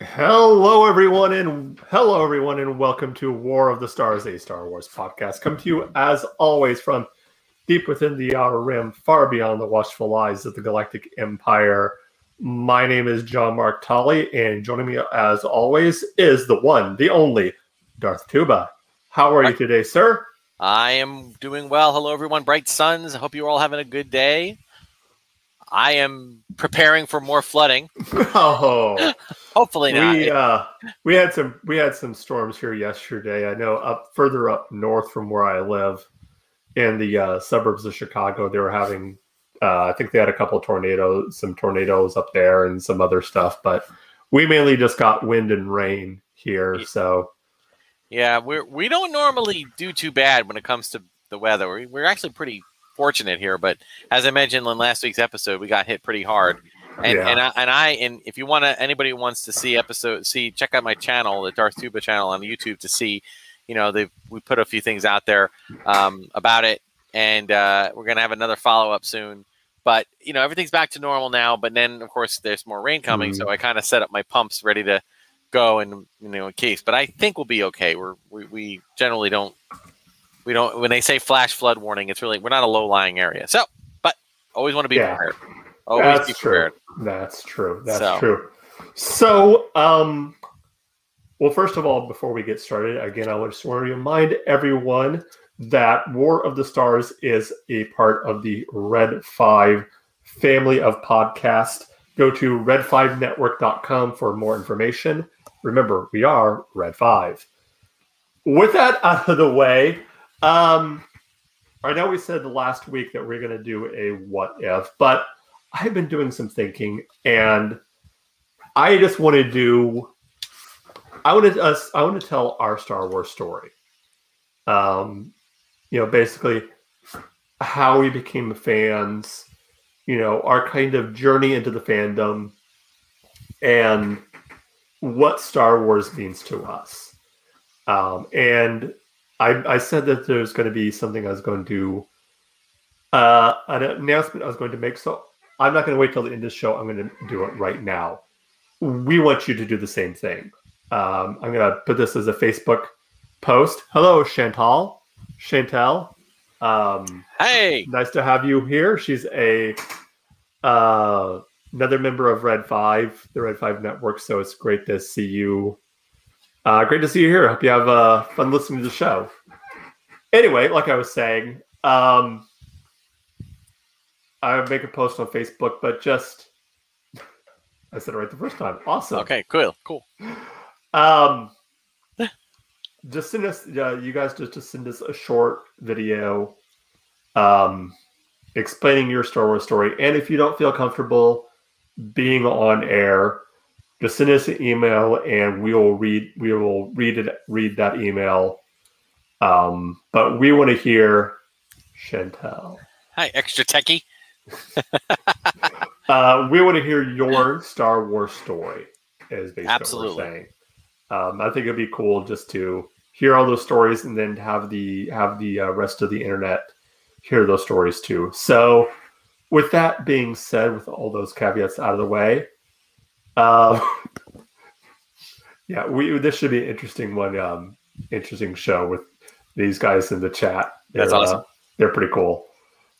Hello, everyone, and hello, everyone, and welcome to War of the Stars, a Star Wars podcast. Come to you as always from deep within the outer rim, far beyond the watchful eyes of the Galactic Empire. My name is John Mark Tully, and joining me as always is the one, the only Darth Tuba. How are you today, sir? I am doing well. Hello, everyone. Bright suns. I hope you're all having a good day. I am preparing for more flooding. Oh, Hopefully not. we uh, we had some we had some storms here yesterday. I know up further up north from where I live, in the uh, suburbs of Chicago, they were having. Uh, I think they had a couple tornadoes, some tornadoes up there, and some other stuff. But we mainly just got wind and rain here. So yeah, we're we don't normally do too bad when it comes to the weather. We, we're actually pretty fortunate here, but as I mentioned in last week's episode, we got hit pretty hard. And Yeah. and I, and I and if you want to, anybody wants to see episode, see check out my channel, the Darth Tuba channel on YouTube to see. You know, they we put a few things out there um, about it, and uh, we're gonna have another follow up soon. But you know, everything's back to normal now. But then, of course, there's more rain coming, Mhm. so I kind of set up my pumps ready to go and you know in case. But I think we'll be okay. We're we, we generally don't we don't when they say flash flood warning, it's really we're not a low lying area. So, but always want to be Yeah. prepared. Always be That's true. That's true. That's So- true. So, um, well, first of all, before we get started, again, I just want to remind everyone that War of the Stars is a part of the Red Five family of podcasts. Go to red5network.com for more information. Remember, we are Red Five. With that out of the way, um, I know we said the last week that we're going to do a what if, but I've been doing some thinking, and I just want to do. I want to us. I want to tell our Star Wars story. Um, you know, basically how we became fans. You know, our kind of journey into the fandom, and what Star Wars means to us. Um, and I, I said that there's going to be something I was going to uh, an announcement I was going to make. So I'm not going to wait till the end of the show. I'm going to do it right now. We want you to do the same thing. Um, I'm going to put this as a Facebook post. Hello, Chantal. Chantal. Um, Hey, nice to have you here. She's a uh, another member of Red Five, the Red Five Network. So it's great to see you. Uh, great to see you here. Hope you have uh, fun listening to the show. Anyway, like I was saying, um, I make a post on Facebook, but just I said it right the first time. Awesome. okay, cool, cool. Um, just send us, uh, you guys, just to send us a short video, um, explaining your Star Wars story. And if you don't feel comfortable being on air, just send us an email, and we will read. We will read it. Read that email. Um, but we want to hear Chantel. Hi, extra techie. Uh, we want to hear your Star Wars story. Is basically Absolutely. what we're saying. Um, I think it'd be cool just to hear all those stories and then have the have the uh, rest of the internet hear those stories too. So, with that being said, with all those caveats out of the way, um, yeah, we this should be an interesting one. Um, interesting show with these guys in the chat. That's They're, awesome. Uh, they're pretty cool.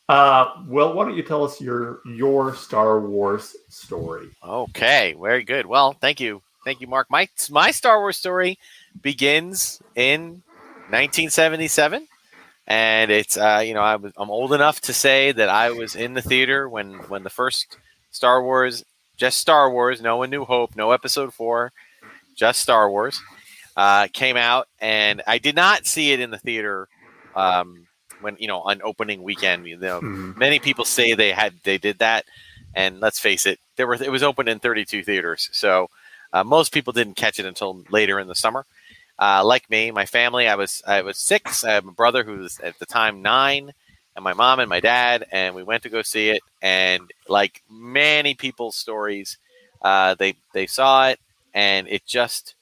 Uh, well, why don't you tell us your your Star Wars story? Okay, very good. Well, thank you, thank you, Mark. My my Star Wars story begins in 1977, and it's uh, you know I was I'm old enough to say that I was in the theater when when the first Star Wars, just Star Wars, no A New Hope, no Episode Four, just Star Wars, uh, came out, and I did not see it in the theater. Um, when you know on opening weekend, you know, Hmm. many people say they had they did that and let's face it there were it was open in 32 theaters so uh, most people didn't catch it until later in the summer uh, like me my family i was i was six i have a brother who was at the time nine and my mom and my dad and we went to go see it and like many people's stories uh, they they saw it and it just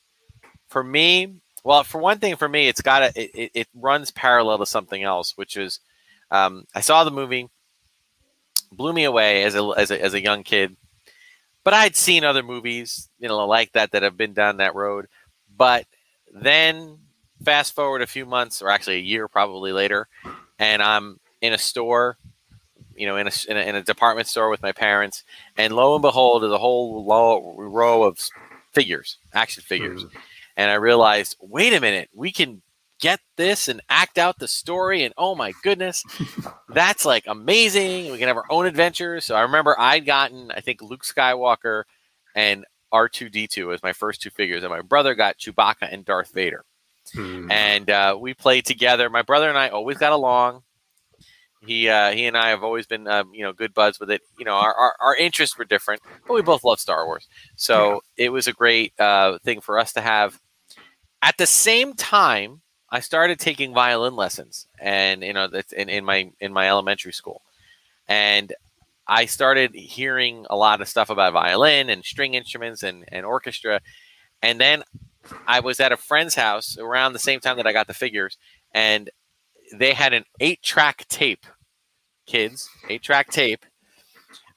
for me well for one thing for me it's got a it, it, it runs parallel to something else which is um, i saw the movie blew me away as a as a, as a young kid. but I'd seen other movies, you know, like that that have been down that road. But then fast forward a few months, or actually a year probably later, and I'm in a store, you know, in a, in a, in a department store with my parents, and lo and behold, there's a whole row of figures, action figures, mm. and I realized, wait a minute, we can get this and act out the story and oh my goodness that's like amazing we can have our own adventures. So i remember i'd gotten i think luke skywalker and r2d2 as my first two figures and my brother got chewbacca and darth vader. Hmm. and uh, we played together. My brother and i always got along he uh, he and i have always been um, you know good buds with it. You know our, our, our, interests were different but we both love star wars. So yeah. it was a great uh, thing for us to have. At the same time I started taking violin lessons, and you know, in, in my in my elementary school, and I started hearing a lot of stuff about violin and string instruments and, and orchestra, and then I was at a friend's house around the same time that I got the figures, and they had an eight-track tape, kids, eight-track tape,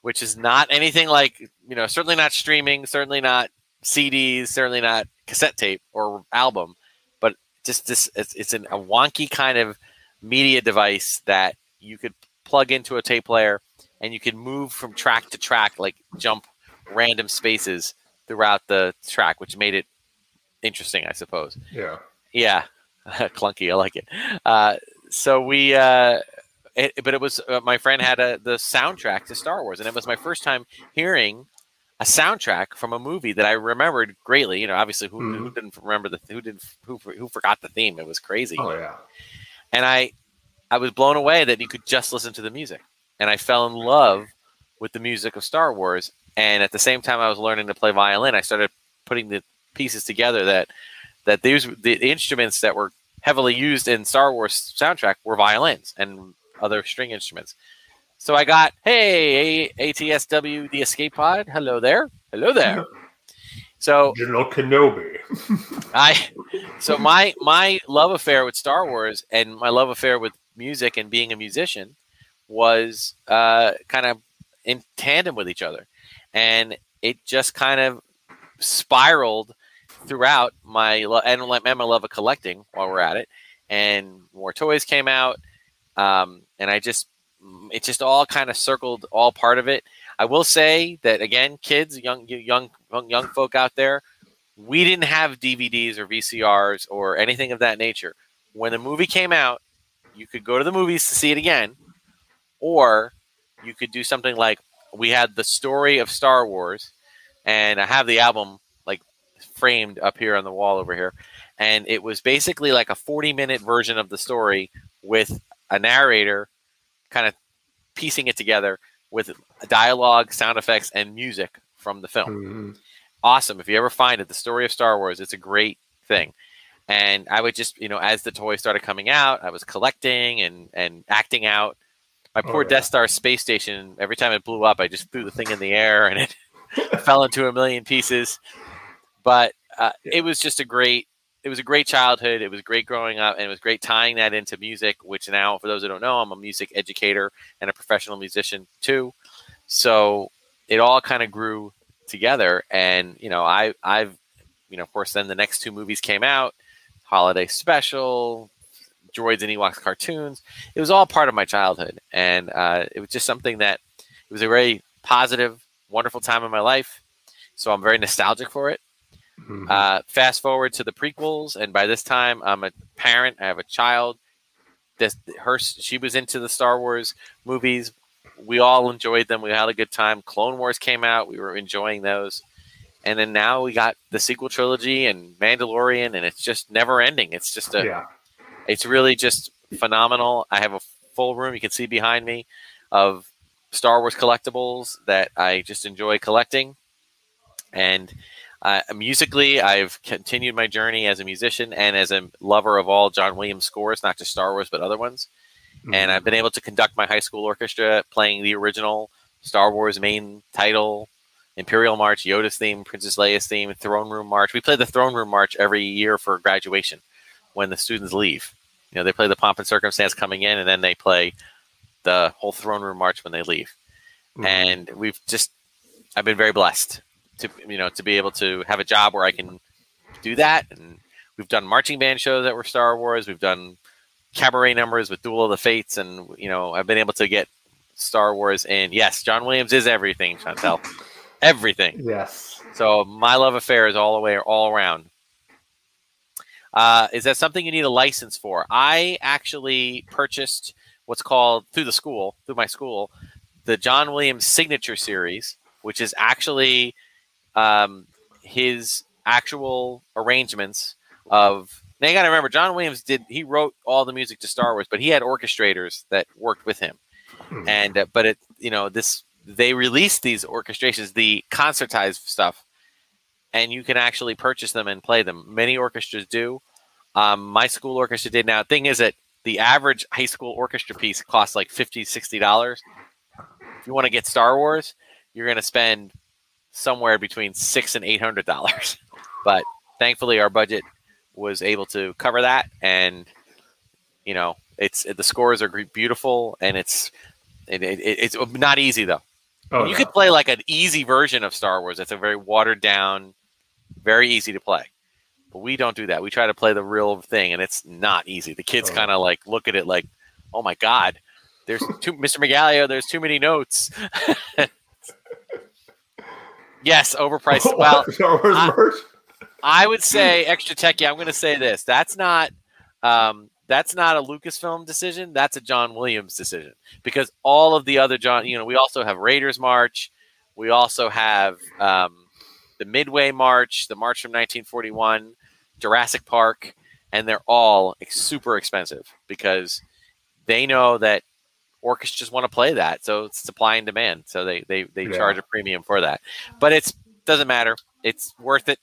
which is not anything like you know, certainly not streaming, certainly not CDs, certainly not cassette tape or album but just this it's, it's an, a wonky kind of media device that you could plug into a tape player and you could move from track to track like jump random spaces throughout the track which made it interesting i suppose. Yeah. Yeah. Clunky i like it. Uh, so we uh, it, but it was uh, my friend had a the soundtrack to star wars and it was my first time hearing a soundtrack from a movie that I remembered greatly. You know, obviously, who, mm. who mm-hmm. didn't remember the who didn't who who forgot the theme? It was crazy. Oh yeah. And I I was blown away that you could just listen to the music, and I fell in love with the music of Star Wars. And at the same time, I was learning to play violin. I started putting the pieces together that that these the instruments that were heavily used in Star Wars soundtrack were violins and other string instruments. So I got, hey, ATSW, the escape pod. Hello there. Hello there. So General Kenobi. I so my my love affair with Star Wars and my love affair with music and being a musician was uh, kind of in tandem with each other, and it just kind of spiraled throughout my love and my love of collecting while we're at it, and more toys came out, um, and I just it just all kind of circled all part of it. I will say that again, kids, young young young folk out there, we didn't have DVDs or VCRs or anything of that nature. When the movie came out, you could go to the movies to see it again, or you could do something like we had the story of Star Wars, and I have the album like framed up here on the wall over here, and it was basically like a 40 minute version of the story with a narrator kind of piecing it together with dialogue, sound effects, and music from the film. Mm-hmm. Awesome. If you ever find it, the story of Star Wars, it's a great thing. And I would just, you know, as the toys started coming out, I was collecting and and acting out. My poor oh, yeah. Death Star space station, every time it blew up, I just threw the thing in the air and it fell into a million pieces. But uh, it was just a great it was a great childhood. It was great growing up, and it was great tying that into music. Which now, for those who don't know, I'm a music educator and a professional musician too. So it all kind of grew together, and you know, I, I've, you know, of course, then the next two movies came out, Holiday Special, Droids and Ewoks cartoons. It was all part of my childhood, and uh, it was just something that it was a very positive, wonderful time in my life. So I'm very nostalgic for it Mm-hmm. Uh, fast forward to the prequels, and by this time, I'm a parent. I have a child. This her she was into the Star Wars movies. We all enjoyed them. We had a good time. Clone Wars came out. We were enjoying those, and then now we got the sequel trilogy and Mandalorian, and it's just never ending. It's just a, yeah. it's really just phenomenal. I have a full room you can see behind me of Star Wars collectibles that I just enjoy collecting, and uh, musically, I've continued my journey as a musician and as a lover of all John Williams scores, not just Star Wars, but other ones. Mm-hmm. And I've been able to conduct my high school orchestra playing the original Star Wars main title, Imperial March, Yoda's theme, Princess Leia's theme, Throne Room March. We play the Throne Room March every year for graduation when the students leave. You know, they play the pomp and circumstance coming in, and then they play the whole Throne Room March when they leave. Mm-hmm. And we've just I've been very blessed to you know to be able to have a job where I can do that. And we've done marching band shows that were Star Wars. We've done cabaret numbers with Duel of the Fates, and you know I've been able to get Star Wars. And yes, John Williams is everything, Chantel, everything. Yes. So my love affair is all the way all around. Uh, is that something you need a license for? I actually purchased what's called through the school, through my school, the John Williams Signature Series, which is actually um, his actual arrangements of. Now you got to remember, John Williams did he wrote all the music to Star Wars, but he had orchestrators that worked with him, Hmm. and uh, but it you know this they released these orchestrations, the concertized stuff, and you can actually purchase them and play them. Many orchestras do. Um, my school orchestra did. Now, thing is that the average high school orchestra piece costs like 50 dollars. If you want to get Star Wars, you're going to spend somewhere between six and eight hundred dollars. But thankfully, our budget was able to cover that, and you know, it's the scores are beautiful, and it's it, it, it's not easy though. Oh, you no. could play like an easy version of Star Wars. That's a very watered down, very easy to play. But we don't do that. We try to play the real thing, and it's not easy. The kids Oh. kind of like look at it like, "Oh my god, there's too Mr. Megalio. There's too many notes." yes, overpriced. Well, Star Wars I- merch. I would say extra techie. I'm going to say this. That's not. Um, that's not a Lucasfilm decision. That's a John Williams decision because all of the other John, you know, we also have Raiders March. We also have um, the Midway March, the March from 1941, Jurassic Park, and they're all ex- super expensive because they know that orchestras want to play that. So it's supply and demand. So they they, they Yeah. charge a premium for that. But it's doesn't matter. It's worth it.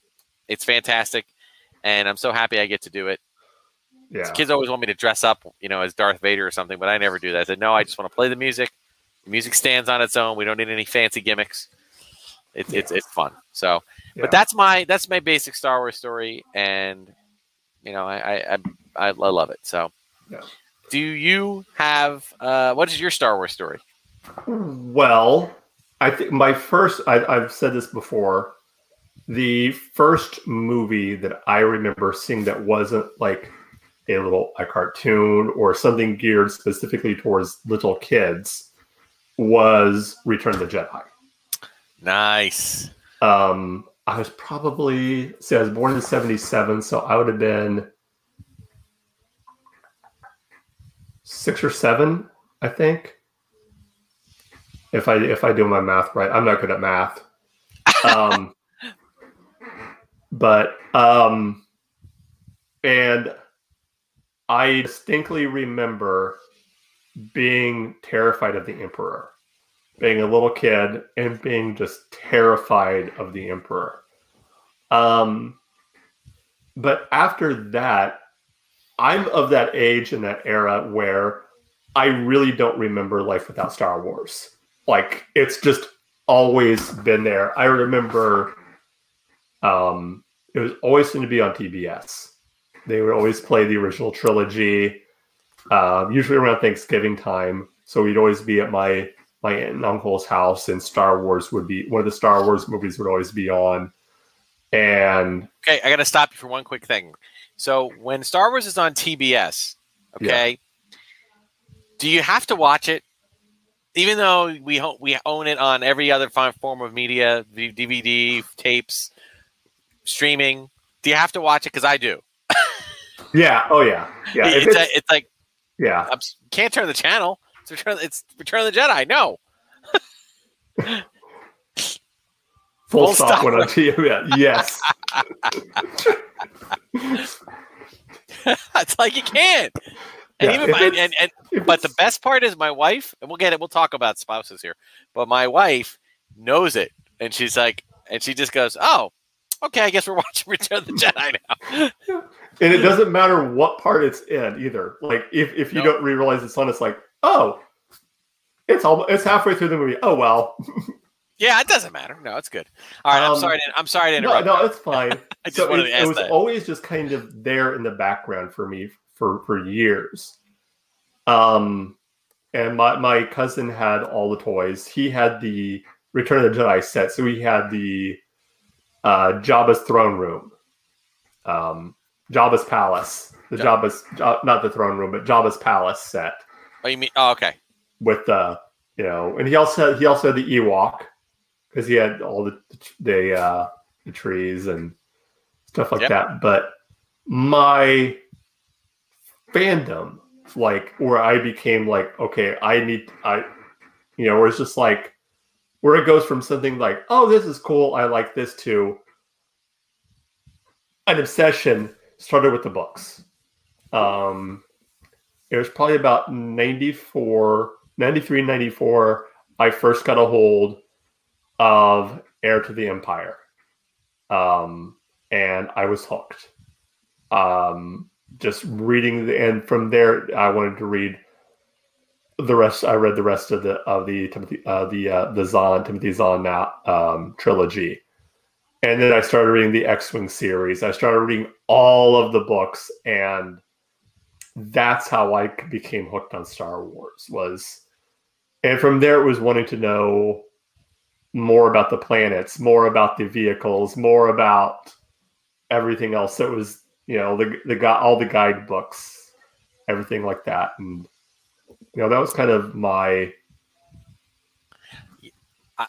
It's fantastic, and I'm so happy I get to do it. Yeah. Kids always want me to dress up, you know, as Darth Vader or something, but I never do that. I said, no, I just want to play the music. The music stands on its own. We don't need any fancy gimmicks. It's it's it's fun. So, Yeah. but that's my that's my basic Star Wars story, and you know, I I I, I love it. So, Yeah. Do you have uh, what is your Star Wars story? Well, I think my first, I, I've said this before. The first movie that I remember seeing that wasn't like a little a cartoon or something geared specifically towards little kids was Return of the Jedi. Nice. Um, I was probably see, I was born in '77, so I would have been six or seven, I think. If I if I do my math right, I'm not good at math. Um, but um, and I distinctly remember being terrified of the Emperor being a little kid and being just terrified of the emperor. Um, but after that, I'm of that age and that era where I really don't remember life without Star Wars. Like it's just always been there. I remember um, it was always going to be on TBS. They would always play the original trilogy, um, usually around Thanksgiving time. So we'd always be at my my aunt and uncle's house, and Star Wars would be one of the Star Wars movies would always be on. And Okay, I got to stop you for one quick thing. So when Star Wars is on TBS, okay, do you have to watch it? Even though we ho- we own it on every other form of media, the DVD, tapes, streaming, do you have to watch it? Because I do. yeah, oh yeah, yeah, it's, it's- a, it's like yeah. I'm, can't turn the channel. It's Return, it's Return of the Jedi. No, Full, Full stop, stop. when TV. Yeah, yes, it's like you can't. And Yeah, even my, and, and but the best part is my wife, and we'll get it. We'll talk about spouses here, but my wife knows it, and she's like, and she just goes, "Oh, okay, I guess we're watching Return of the Jedi now." and it doesn't matter what part it's in either. Like if if you No. don't realize it's on, it's like oh, it's all it's halfway through the movie. Oh well, yeah, it doesn't matter. No, it's good. All right, I'm Um, sorry. To, I'm sorry to no, interrupt. no, it's fine. I so it, it was that. always just kind of there in the background for me for for years um and my my cousin had all the toys he had the Return of the Jedi set. So we had the uh, Jabba's throne room, um, Jabba's palace, the Ja- Jabba's Ja- not the throne room, but Jabba's palace set Oh, you mean? Oh, okay. with the you know, and he also he also had the Ewok because he had all the the uh, the trees and stuff like Yep. that. But my fandom, like where I became like, okay, I need I, you know, where it's just like where it goes from something like, oh, this is cool, I like this to an obsession started with the books. Um, it was probably about 94 93 94 i first got a hold of heir to the empire. Um and i was hooked. Um just reading the and from there i wanted to read the rest i read the rest of the of the timothy uh the uh the zahn timothy zahn now um trilogy. And then i started reading the x-wing series. I started reading all of the books and that's how I became hooked on Star Wars was and from there it was wanting to know more about the planets, more about the vehicles, more about everything else. It was, you know, the the got all the guidebooks, everything like that. And you know, that was kind of my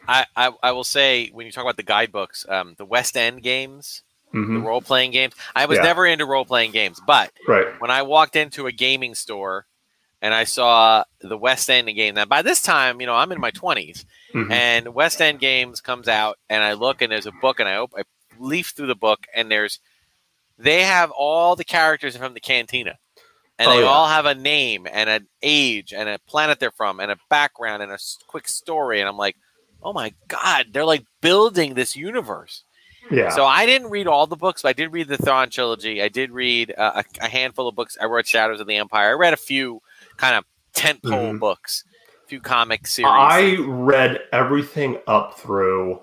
I, I, I will say when you talk about the guidebooks, um, the West End games, the mhm, role playing games. I was Yeah. never into role playing games, but right. when I walked into a gaming store and I saw the West End game, now by this time, you know, I'm in my 20s, mhm, and West End Games comes out, and I look and there's a book, and I op- I leaf through the book, and there's they have all the characters from the Cantina, and Oh, they yeah. all have a name and an age and a planet they're from and a background and a s- quick story, and I'm like, oh my god, they're like building this universe. yeah. So I didn't read all the books, but I did read the Thrawn trilogy. I did read uh, a, a handful of books. I read Shadows of the Empire. I read a few kind of tentpole Mhm. books, a few comic series. I read everything up through.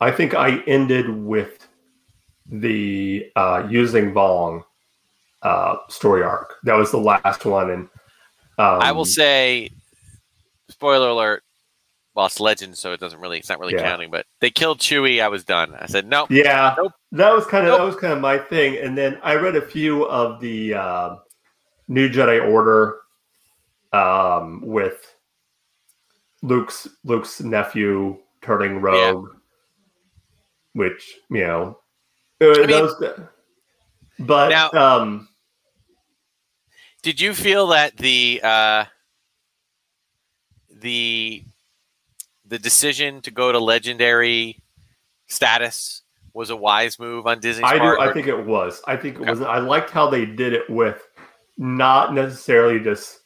I think I ended with the uh, Yuuzhan Vong uh, story arc. That was the last one, and um, I will say, spoiler alert. Well, it's legend, so it doesn't really. It's not really Yeah. counting. But they killed Chewie. I was done. I said no. Yeah, Nope. that was kind of Nope. that was kind of my thing. And then I read a few of the uh, New Jedi Order um, with Luke's Luke's nephew turning rogue, which you know, uh, mean- those. But Now- um, Did you feel that the uh, the the decision to go to legendary status was a wise move on Disney's I part? do. I think it was. I think it Okay. was. I liked how they did it with not necessarily just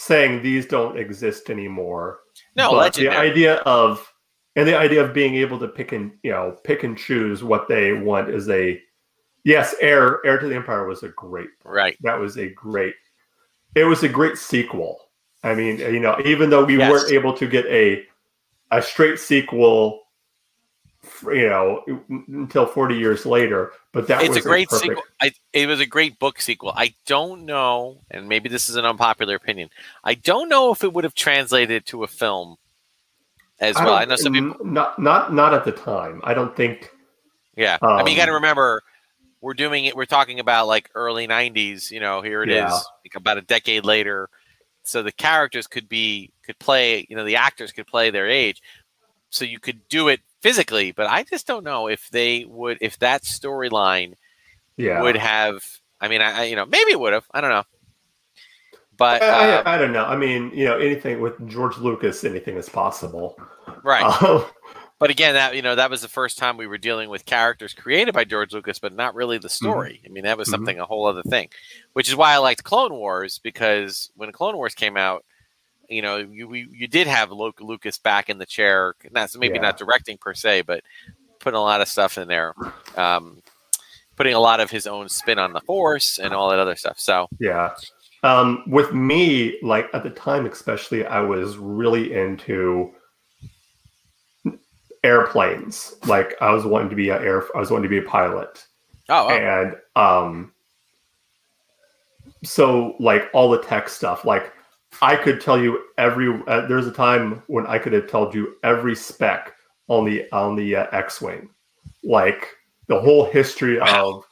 saying these don't exist anymore. no but legendary. the idea of and the idea of being able to pick and you know pick and choose what they want is a yes. Heir Heir to the Empire was a great. right. That was a great. It was a great sequel. I mean, you know, even though we Yes. weren't able to get a a straight sequel, you know, until forty years later, but that it's was a great perfect- sequel. I, it was a great book sequel. I don't know, and maybe this is an unpopular opinion. I don't know if it would have translated to a film as well. I don't- know some people. not not not at the time. I don't think. Yeah, I mean, you got to um, remember, we're doing it. We're talking about like early '90s. You know, here it is, Yeah. like about a decade later. So the characters could be could play. You know, the actors could play their age. So you could do it physically, but I just don't know if they would if that storyline Yeah. would have. I mean, I, I you know maybe it would have. I don't know. But I, uh, I, I don't know. I mean, you know, anything with George Lucas, anything is possible. right, Um, but again, that you know that was the first time we were dealing with characters created by George Lucas, but not really the story. I mean, that was Mhm. something a whole other thing, which is why I liked Clone Wars because when Clone Wars came out, you know, you we, you did have Lu- Lucas back in the chair, not maybe Yeah. not directing per se, but putting a lot of stuff in there, um, putting a lot of his own spin on the Force and all that other stuff. So yeah. Um, with me, like at the time, especially, I was really into airplanes. Like I was wanting to be a air. I was wanting to be a pilot. oh, oh and um so like all the tech stuff like i could tell you every uh, there's a time when i could have told you every spec on the on the uh, X-wing, like the whole history of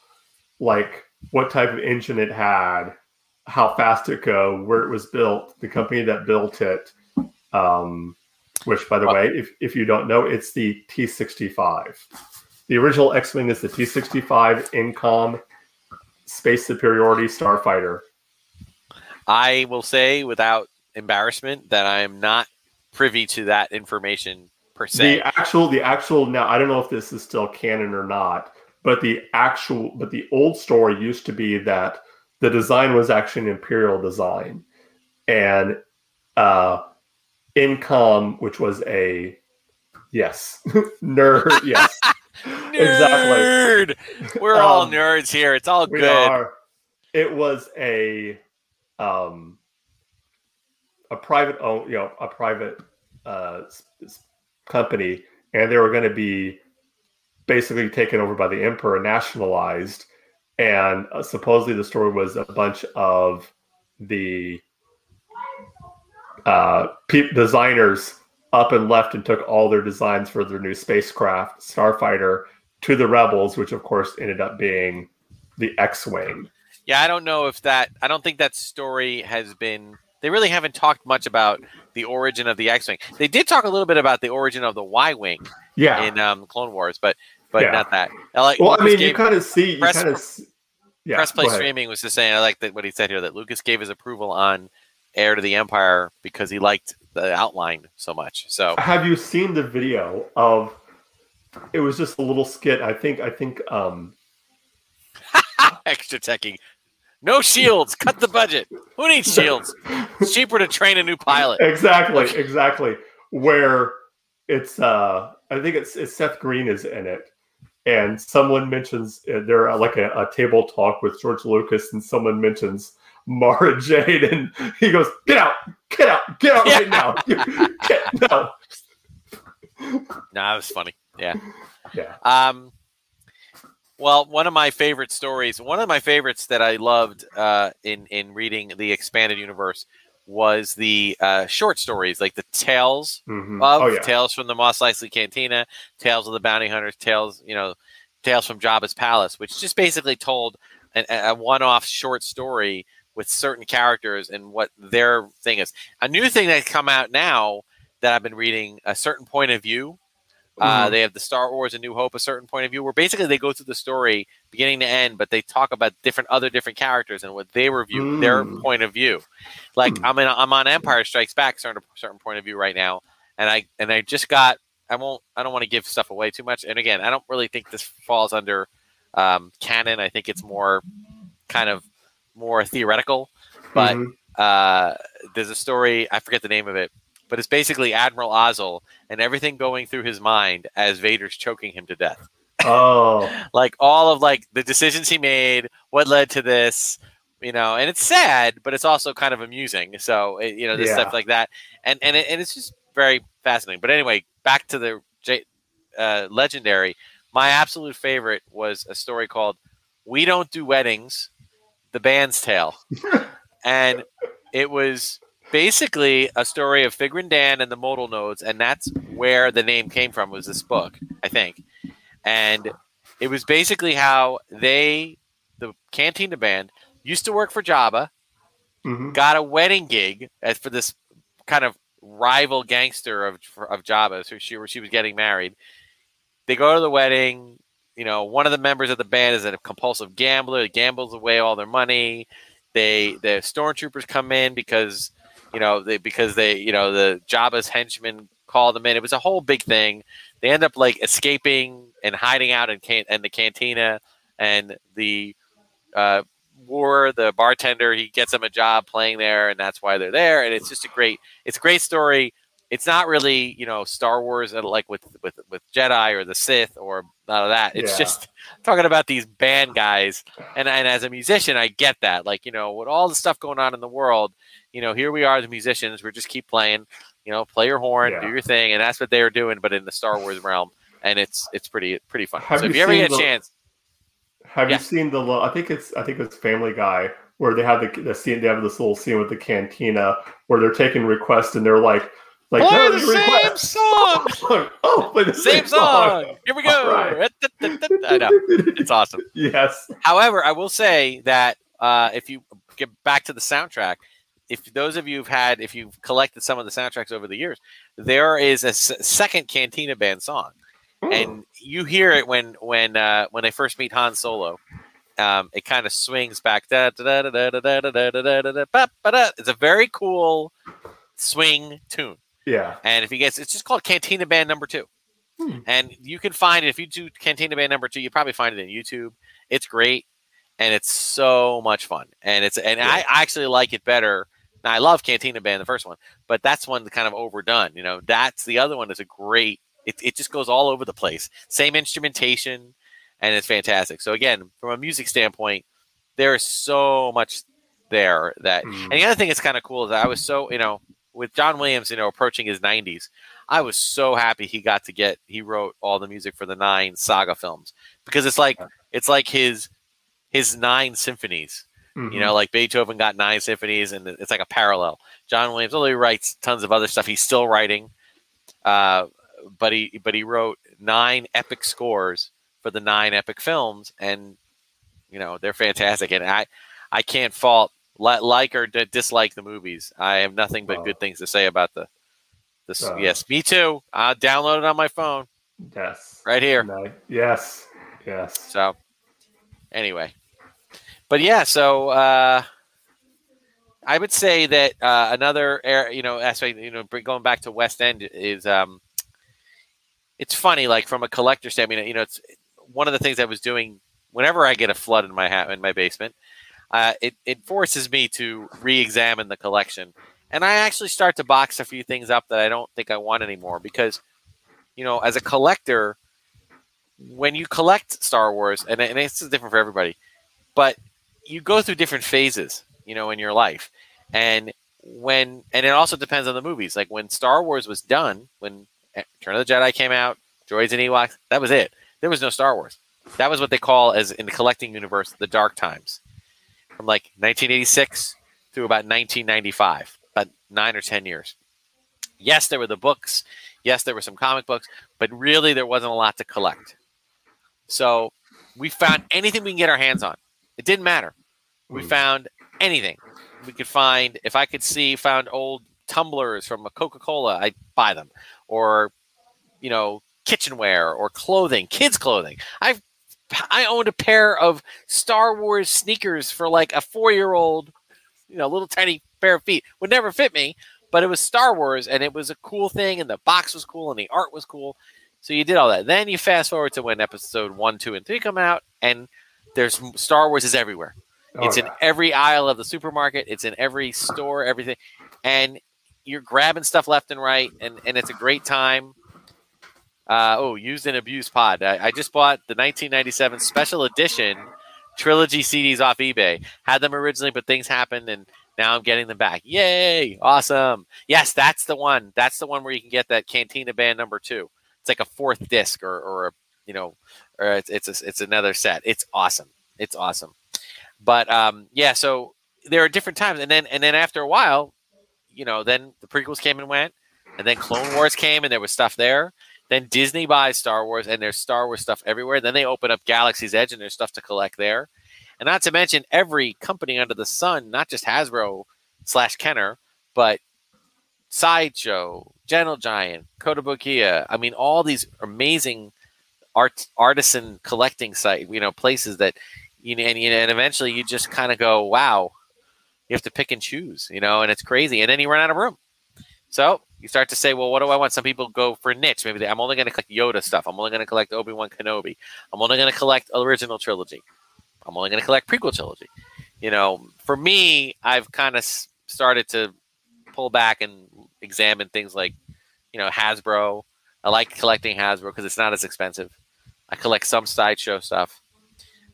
like what type of engine it had, how fast it go, where it was built, the company that built it. Um, which, by the way, if, if you don't know, it's the T65. The original X-wing is the T65 Incom Space Superiority Starfighter. I will say without embarrassment that I am not privy to that information per se. The actual, the actual. Now, I don't know if this is still canon or not, but the actual, but the old story used to be that the design was actually an imperial design, and uh, Incom, which was a yes, nerd, yes, Nerd! We're all Um, nerds here. It's all we good. are. It was a um a private own, you know, a private uh company, and they were going to be basically taken over by the emperor, nationalized, and uh, supposedly the story was a bunch of the uh pe- designers up and left and took all their designs for their new spacecraft starfighter to the rebels which of course ended up being the x-wing Yeah, I don't know if that. I don't think that story has been. They really haven't talked much about the origin of the X-wing. They did talk a little bit about the origin of the Y-wing yeah in um, Clone Wars, but but Yeah. not that. I like well i mean you kind of see you press- kind of yeah press play streaming was just saying. I like that what he said here that Lucas gave his approval on Heir to the Empire because he liked the outline so much. So have you seen the video of it was just a little skit i think i think um extra teching. No shields. Cut the budget. Who needs shields? It's cheaper to train a new pilot. exactly exactly where it's uh i think it's, it's seth green is in it and someone mentions uh, they're at like a, a table talk with george lucas and someone mentions mara jade and he goes get out get out get out right now get, no. No, that was funny. Yeah. yeah Um, well, one of my favorite stories, one of my favorites that I loved uh, in in reading the expanded universe was the uh, short stories, like the tales Mhm. of oh yeah Tales from the Mos Eisley Cantina, Tales of the Bounty Hunters, Tales, you know, Tales from Jabba's Palace, which just basically told an, a one-off short story with certain characters and what their thing is. A new thing that's come out now that I've been reading, a certain point of view. Uh, Mhm. they have the Star Wars: A New Hope, a certain point of view, where basically they go through the story beginning to end, but they talk about different other different characters and what they review, their Mm. point of view. Like Hmm. I'm in, I'm on Empire Strikes Back, certain certain point of view right now, and I and I just got. I won't. I don't want to give stuff away too much. And again, I don't really think this falls under um, canon. I think it's more kind of more theoretical. But Mhm. uh, there's a story. I forget the name of it, but it's basically Admiral Ozzel and everything going through his mind as Vader's choking him to death. oh Like all of like the decisions he made, what led to this, you know. And it's sad, but it's also kind of amusing. So it, you know, this Yeah. stuff like that, and and it, and it's just very fascinating. But anyway, back to the J, uh, legendary. My absolute favorite was a story called "We Don't Do Weddings," the band's tale, and it was basically a story of Figrin D'an and the modal nodes, and that's where the name came from. Was this book, I think, and it was basically how they, the Cantina band, used to work for Jabba, Mhm. got a wedding gig as for this kind of rival gangster of of Jabba, so she she was getting married. They go to the wedding. You know, one of the members of the band is a compulsive gambler. He gambles away all their money. They the stormtroopers come in because you know they because they you know the Jabba's henchmen called them in. It was a whole big thing. They end up like escaping and hiding out in can in the cantina, and the uh, Wuher, the bartender, he gets them a job playing there, and that's why they're there. And it's just a great, it's a great story. It's not really, you know, Star Wars uh, like with with with Jedi or the Sith or none of that. It's Yeah. just talking about these band guys. And and as a musician, I get that. Like you know, with all the stuff going on in the world, you know, here we are, the musicians. We just keep playing. You know, play your horn, Yeah. do your thing, and that's what they are doing. But in the Star Wars realm, and it's it's pretty pretty fun. Have so if you you ever get a the- chance, Have Yeah. you seen the? I think it's. I think it's Family Guy where they have the, the scene. They have this little scene with the cantina where they're taking requests and they're like, Like, Play no, the same request. song. oh, play the Same song. Here we go. Right. I know. It's awesome. Yes. However, I will say that uh, if you get back to the soundtrack, if those of you have had, if you've collected some of the soundtracks over the years, there is a s- second Cantina Band song, and you hear it when when uh, when they first meet Han Solo. Um, it kind of swings back. Da, da, da, da, da, da, da, da, da, da, da, da, ba, ba, da. It's a very cool swing tune. yeah. And if you guys, it's just called Cantina Band Number Two, Hmm. and you can find it if you do Cantina Band Number Two. You probably find it in YouTube. It's great, and it's so much fun. And it's and I, Yeah. I actually like it better. Now I love Cantina Band, the first one, but that's one kind of overdone. You know, that's the other one is a great. It it just goes all over the place. Same instrumentation, and it's fantastic. So again, from a music standpoint, there is so much there that Mm. and the other thing that's kind of cool is I was so, you know, with John Williams, you know, approaching his 90s, I was so happy he got to get he wrote all the music for the nine saga films because it's like it's like his his nine symphonies. Mhm. You know, like Beethoven got nine symphonies, and it's like a parallel. John Williams, although he writes tons of other stuff, he's still writing. Uh, but he but he wrote nine epic scores for the nine epic films, and you know they're fantastic. And I I can't fault li- like or d- dislike the movies. I have nothing but Oh. good things to say about the. This, Uh. yes, me too. I'll download it on my phone yes. right here. Nice. Yes. Yes. So, anyway, but yeah, so uh, I would say that uh, another air, you know, aspect, you know, going back to West End is um, it's funny, like from a collector standpoint, you know, it's one of the things I was doing whenever I get a flood in my ha- in my basement. Uh, it it forces me to re-examine the collection, and I actually start to box a few things up that I don't think I want anymore because, you know, as a collector, when you collect Star Wars, and, and is different for everybody, but you go through different phases, you know, in your life, and when and it also depends on the movies. Like when Star Wars was done, when eh, Return of the Jedi came out, Droids and Ewoks, that was it. There was no Star Wars. That was what they call, as in the collecting universe, the dark times, from like 1986 through about 1995, about nine or ten years. Yes, there were the books. Yes, there were some comic books, but really there wasn't a lot to collect. So we found anything we can get our hands on. It didn't matter. We Mm. found anything we could find. If I could see, found old tumblers from a Coca Cola, I'd buy them. Or, you know, kitchenware or clothing, kids' clothing. I've I owned a pair of Star Wars sneakers for like a four year old, you know, little tiny pair of feet. Would never fit me, but it was Star Wars and it was a cool thing and the box was cool and the art was cool. So you did all that. Then you fast forward to when episode one, two, and three come out, and there's Star Wars is everywhere. Oh, It's in every aisle of the supermarket. It's in every store, everything, and you're grabbing stuff left and right, and and it's a great time. Uh, oh, used and abused pod. I, I just bought the 1997 special edition trilogy CDs off eBay. Had them originally, but things happened, and now I'm getting them back. Yay! Awesome. Yes, that's the one. That's the one where you can get that Cantina Band number two. It's like a fourth disc, or or a, you know, or it's it's a, it's another set. It's awesome. It's awesome. But um, yeah, so there are different times, and then and then after a while, you know, then the prequels came and went, and then Clone Wars came, and there was stuff there. Then Disney buys Star Wars, and there's Star Wars stuff everywhere. Then they open up Galaxy's Edge, and there's stuff to collect there. And not to mention every company under the sun, not just Hasbro slash Kenner, but Sideshow, Gentle Giant, Kotobukiya. I mean, all these amazing art artisan collecting site, you know, places that you know, and, you know, and eventually you just kind of go, wow, you have to pick and choose, you know, and it's crazy. And then you run out of room. So you start to say, well, what do I want? Some people go for niche. Maybe they, I'm only going to collect Yoda stuff. I'm only going to collect Obi Wan Kenobi. I'm only going to collect original trilogy. I'm only going to collect prequel trilogy. You know, for me, I've kind of started to pull back and examine things like, you know, Hasbro. I like collecting Hasbro because it's not as expensive. I collect some sideshow stuff.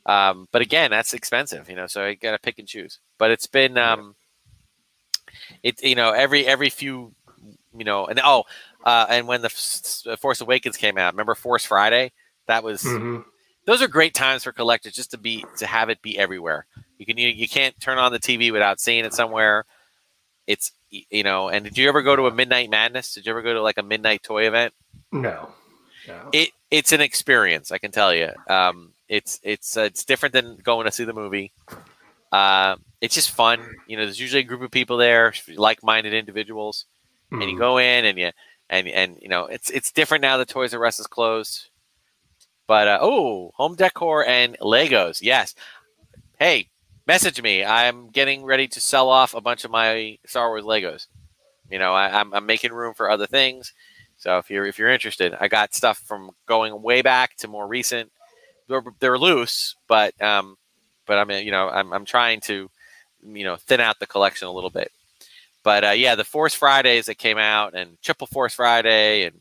Um, but again, that's expensive, you know, so I got to pick and choose. But it's been, um, it, you know, every, every few, you know, and oh, uh, and when the F- Force Awakens came out, remember Force Friday? That was, Mhm. those are great times for collectors just to be, to have it be everywhere. You can, you, you can't turn on the TV without seeing it somewhere. It's, you know, and did you ever go to a Midnight Madness? Did you ever go to like a midnight toy event? No. no. It it's an experience, I can tell you. Um, it's it's uh, it's different than going to see the movie. Uh, it's just fun. You know, there's usually a group of people there, like-minded individuals, mm. and you hmm. go in and you and and you know it's it's different now. The Toys R Us is closed, but uh, oh, home decor and Legos. Yes. Hey, message me. I'm getting ready to sell off a bunch of my Star Wars Legos. You know, I, I'm, I'm making room for other things. So if you're if you're interested, I got stuff from going way back to more recent. They're, they're loose, but um, but I mean, you know, I'm I'm trying to, you know, thin out the collection a little bit. But uh, yeah, the Force Fridays that came out, and Triple Force Friday, and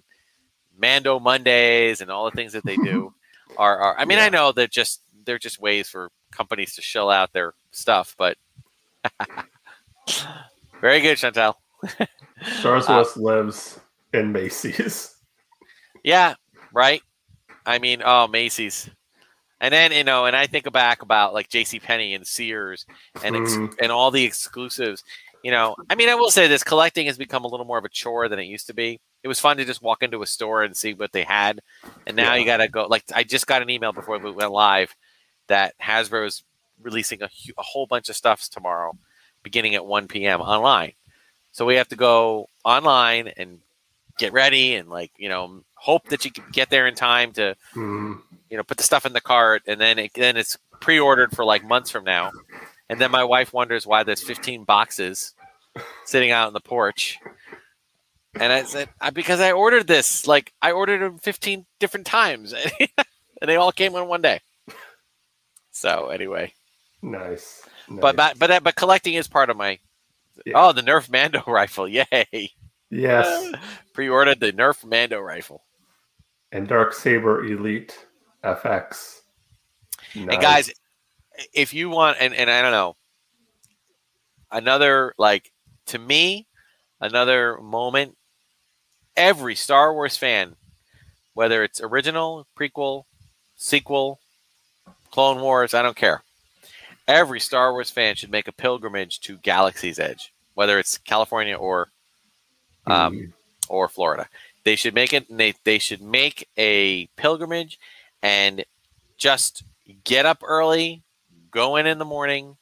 Mando Mondays, and all the things that they do are, are I mean, yeah. I know that just they're just ways for companies to shell out their stuff, but very good, Chantel. Star Wars uh, lives in Macy's. Yeah, right. I mean, oh, Macy's. And then you know, and I think back about like J.C. Penney and Sears and ex- mm. and all the exclusives. You know, I mean, I will say this: collecting has become a little more of a chore than it used to be. It was fun to just walk into a store and see what they had, and now yeah. you got to go. Like, I just got an email before we went live that Hasbro is releasing a, a whole bunch of stuffs tomorrow, beginning at 1 p.m. online. So we have to go online and get ready and like you know hope that you can get there in time to mm. You know put the stuff in the cart and then it, then it's pre-ordered for like months from now. And then my wife wonders why there's 15 boxes sitting out on the porch. And i said because i ordered this like i ordered them 15 different times. And they all came in one day. So anyway. Nice, nice. but but but but collecting is part of my yeah. oh the nerf mando rifle. Yay. Yes. Pre-ordered the Nerf Mando rifle. And Dark Saber Elite FX. Nice. And guys, if you want, and, and I don't know, another like to me, another moment. Every Star Wars fan, whether it's original, prequel, sequel, Clone Wars, I don't care. Every Star Wars fan should make a pilgrimage to Galaxy's Edge, whether it's California or um, mm. or Florida. They should make it. They they should make a pilgrimage and just get up early, go in in the morning,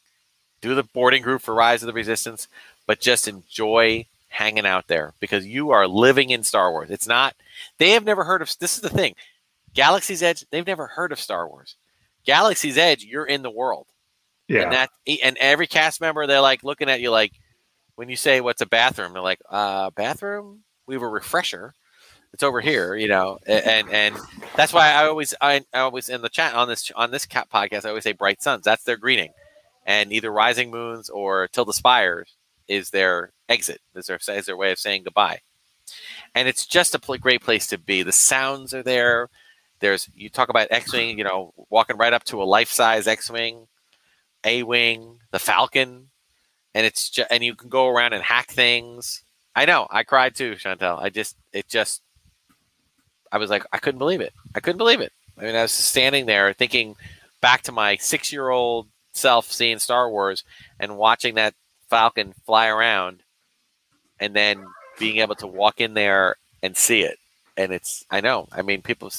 do the boarding group for Rise of the Resistance, but just enjoy hanging out there because you are living in Star Wars. It's not. They have never heard of. This is the thing. Galaxy's Edge. They've never heard of Star Wars. Galaxy's Edge. You're in the world. Yeah. And that and every cast member they're like looking at you like when you say what's a bathroom, they're like, uh, bathroom? We have a refresher. It's over here, you know, and and that's why I always I, I always in the chat on this on this cat podcast I always say bright suns. That's their greeting, and either rising moons or till the spires is their exit. Is their is their way of saying goodbye, and it's just a pl- great place to be. The sounds are there. There's you talk about X-wing, you know, walking right up to a life-size X-wing, A-wing, the Falcon and it's just and you can go around and hack things. I know, I cried too, Chantel. I just it just I was like I couldn't believe it. I couldn't believe it. I mean, I was standing there thinking back to my six year old self seeing Star Wars and watching that Falcon fly around, and then being able to walk in there and see it. And it's I know. I mean, people.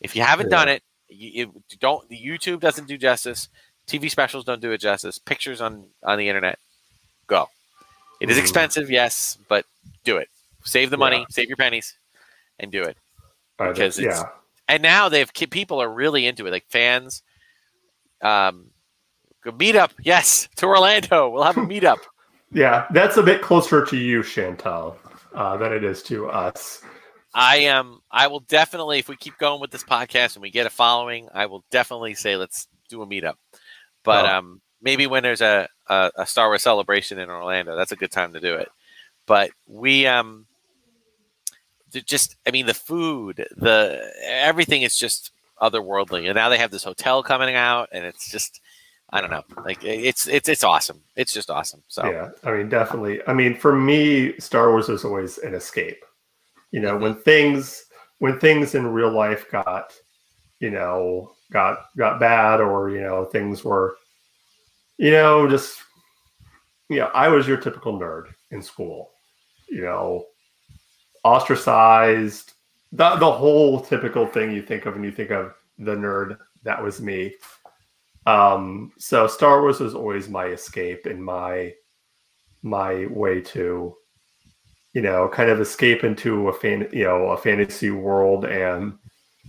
If you haven't yeah. done it, you, you don't. The YouTube doesn't do justice. TV specials don't do it justice. Pictures on on the internet go. It is mm. expensive, yes, but do it. Save the money, yeah. save your pennies, and do it. Because yeah. And now they've people are really into it, like fans. Um, meetup, yes, to Orlando. We'll have a meetup. yeah, that's a bit closer to you, Chantal, uh, than it is to us. I am. I will definitely, if we keep going with this podcast and we get a following, I will definitely say let's do a meetup. But oh. um, maybe when there's a, a, a Star Wars celebration in Orlando, that's a good time to do it. But we um just I mean the food, the everything is just otherworldly. And now they have this hotel coming out and it's just I don't know. Like it's it's it's awesome. It's just awesome. So Yeah, I mean definitely. I mean for me Star Wars is always an escape. You know, when things when things in real life got, you know, got got bad or, you know, things were you know, just you know, I was your typical nerd. in school. You know, ostracized, the, the whole typical thing you think of when you think of the nerd. That was me. Um, so Star Wars was always my escape and my my way to, you know, kind of escape into a fan, you know, a fantasy world. And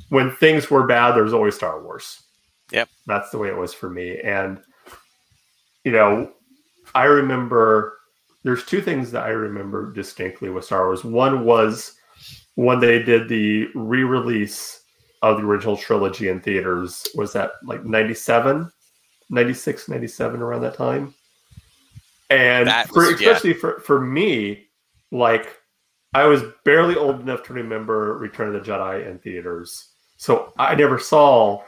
when things were bad, there's always Star Wars. Yep, that's the way it was for me. And you know, I remember there's two things that I remember distinctly with Star Wars. One was when they did the re-release of the original trilogy in theaters. Was that like 97, 96, 97 around that time? And That for, was- yeah. especially for, for me, like I was barely old enough to remember Return of the Jedi in theaters. So I never saw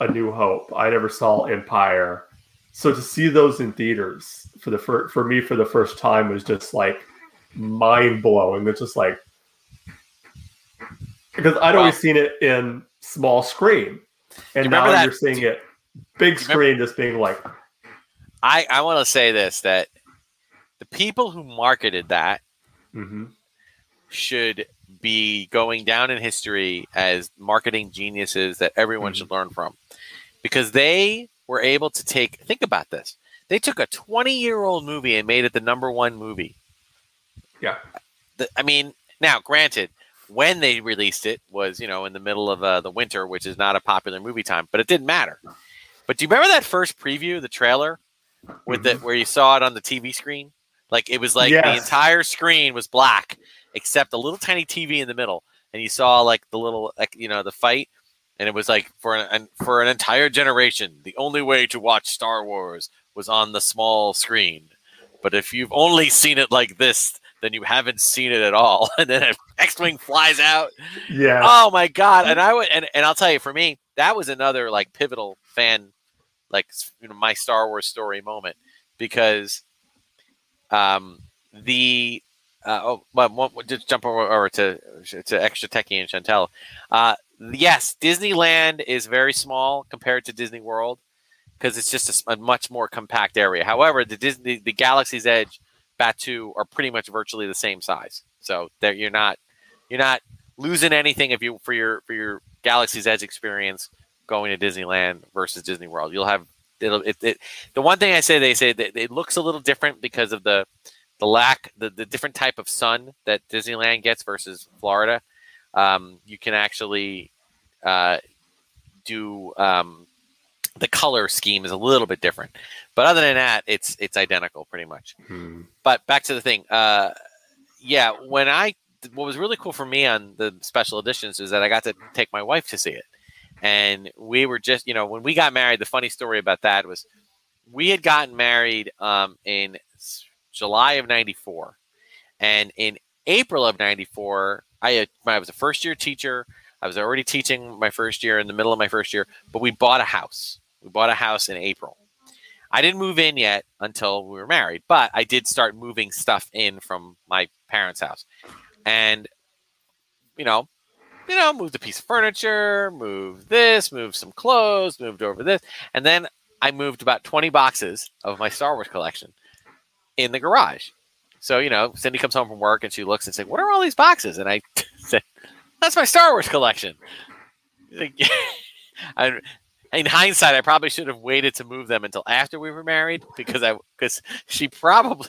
A New Hope. I never saw Empire. So to see those in theaters for the fir- for me for the first time was just like mind blowing. It's just like because I'd always seen it in small screen, and You now remember that- you're seeing it big screen, just being like, I I want to say this that the people who marketed that hmm should be going down in history as marketing geniuses that everyone Mhm. should learn from because they were able to take think about this. They took a 20 year old movie and made it the number one movie. Yeah, the, i mean now granted when they released it was you know in the middle of uh, the winter which is not a popular movie time but it didn't matter. But do you remember that first preview the trailer with the where you saw it on the tv screen? Like it was like the entire screen was black except a little tiny tv in the middle and you saw like the little like you know the fight and it was like for an, an for an entire generation the only way to watch star wars was on the small screen. But if you've only seen it like this then you haven't seen it at all. And then an x-wing flies out. Yeah, oh my god. And i would and, and i'll tell you for me that was another like pivotal fan like you know my star wars story moment. Because um the uh, oh but one, just jump over, over to to extra techie and chantel. Uh yes disneyland is very small compared to disney world because it's just a much more compact area however the disney the galaxy's edge Batuu are pretty much virtually the same size so there you're not you're not losing anything if you for your for your Galaxy's Edge experience going to Disneyland versus Disney World. You'll have it'll it, it the one thing I say they say that it looks a little different because of the the lack the, the different type of sun that Disneyland gets versus Florida. Um, you can actually uh, do um, the color scheme is a little bit different, but other than that, it's it's identical pretty much Hmm. but back to the thing. Uh, yeah, when I what was really cool for me on the special editions is that I got to take my wife to see it, and we were just you know when we got married. The funny story about that was we had gotten married um, in July of '94, and in April of '94, I uh, had, I was a first year teacher. I was already teaching my first year in the middle of my first year, but we bought a house. We bought a house in April. I didn't move in yet until we were married, but I did start moving stuff in from my parents' house. And you know, you know, moved a piece of furniture, moved this, moved some clothes, moved over this, and then I moved about 20 boxes of my Star Wars collection in the garage. So, you know, Cindy comes home from work and she looks and says, What are all these boxes? And I said, That's my Star Wars collection. In hindsight, I probably should have waited to move them until after we were married because I because she probably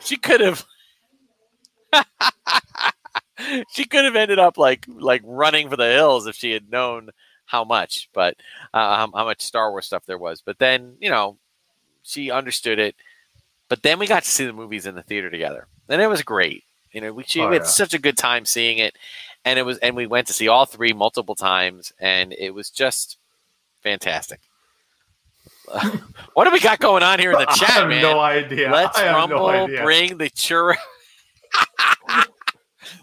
she could have she could have ended up like like running for the hills if she had known how much, but uh, how, how much Star Wars stuff there was. But then you know she understood it. But then we got to see the movies in the theater together, and it was great. You know, we, Oh, we had yeah. such a good time seeing it, and it was, and we went to see all three multiple times, and it was just fantastic. what do we got going on here in the I chat, have man? no idea. Let's I have rumble, no idea. bring the churro.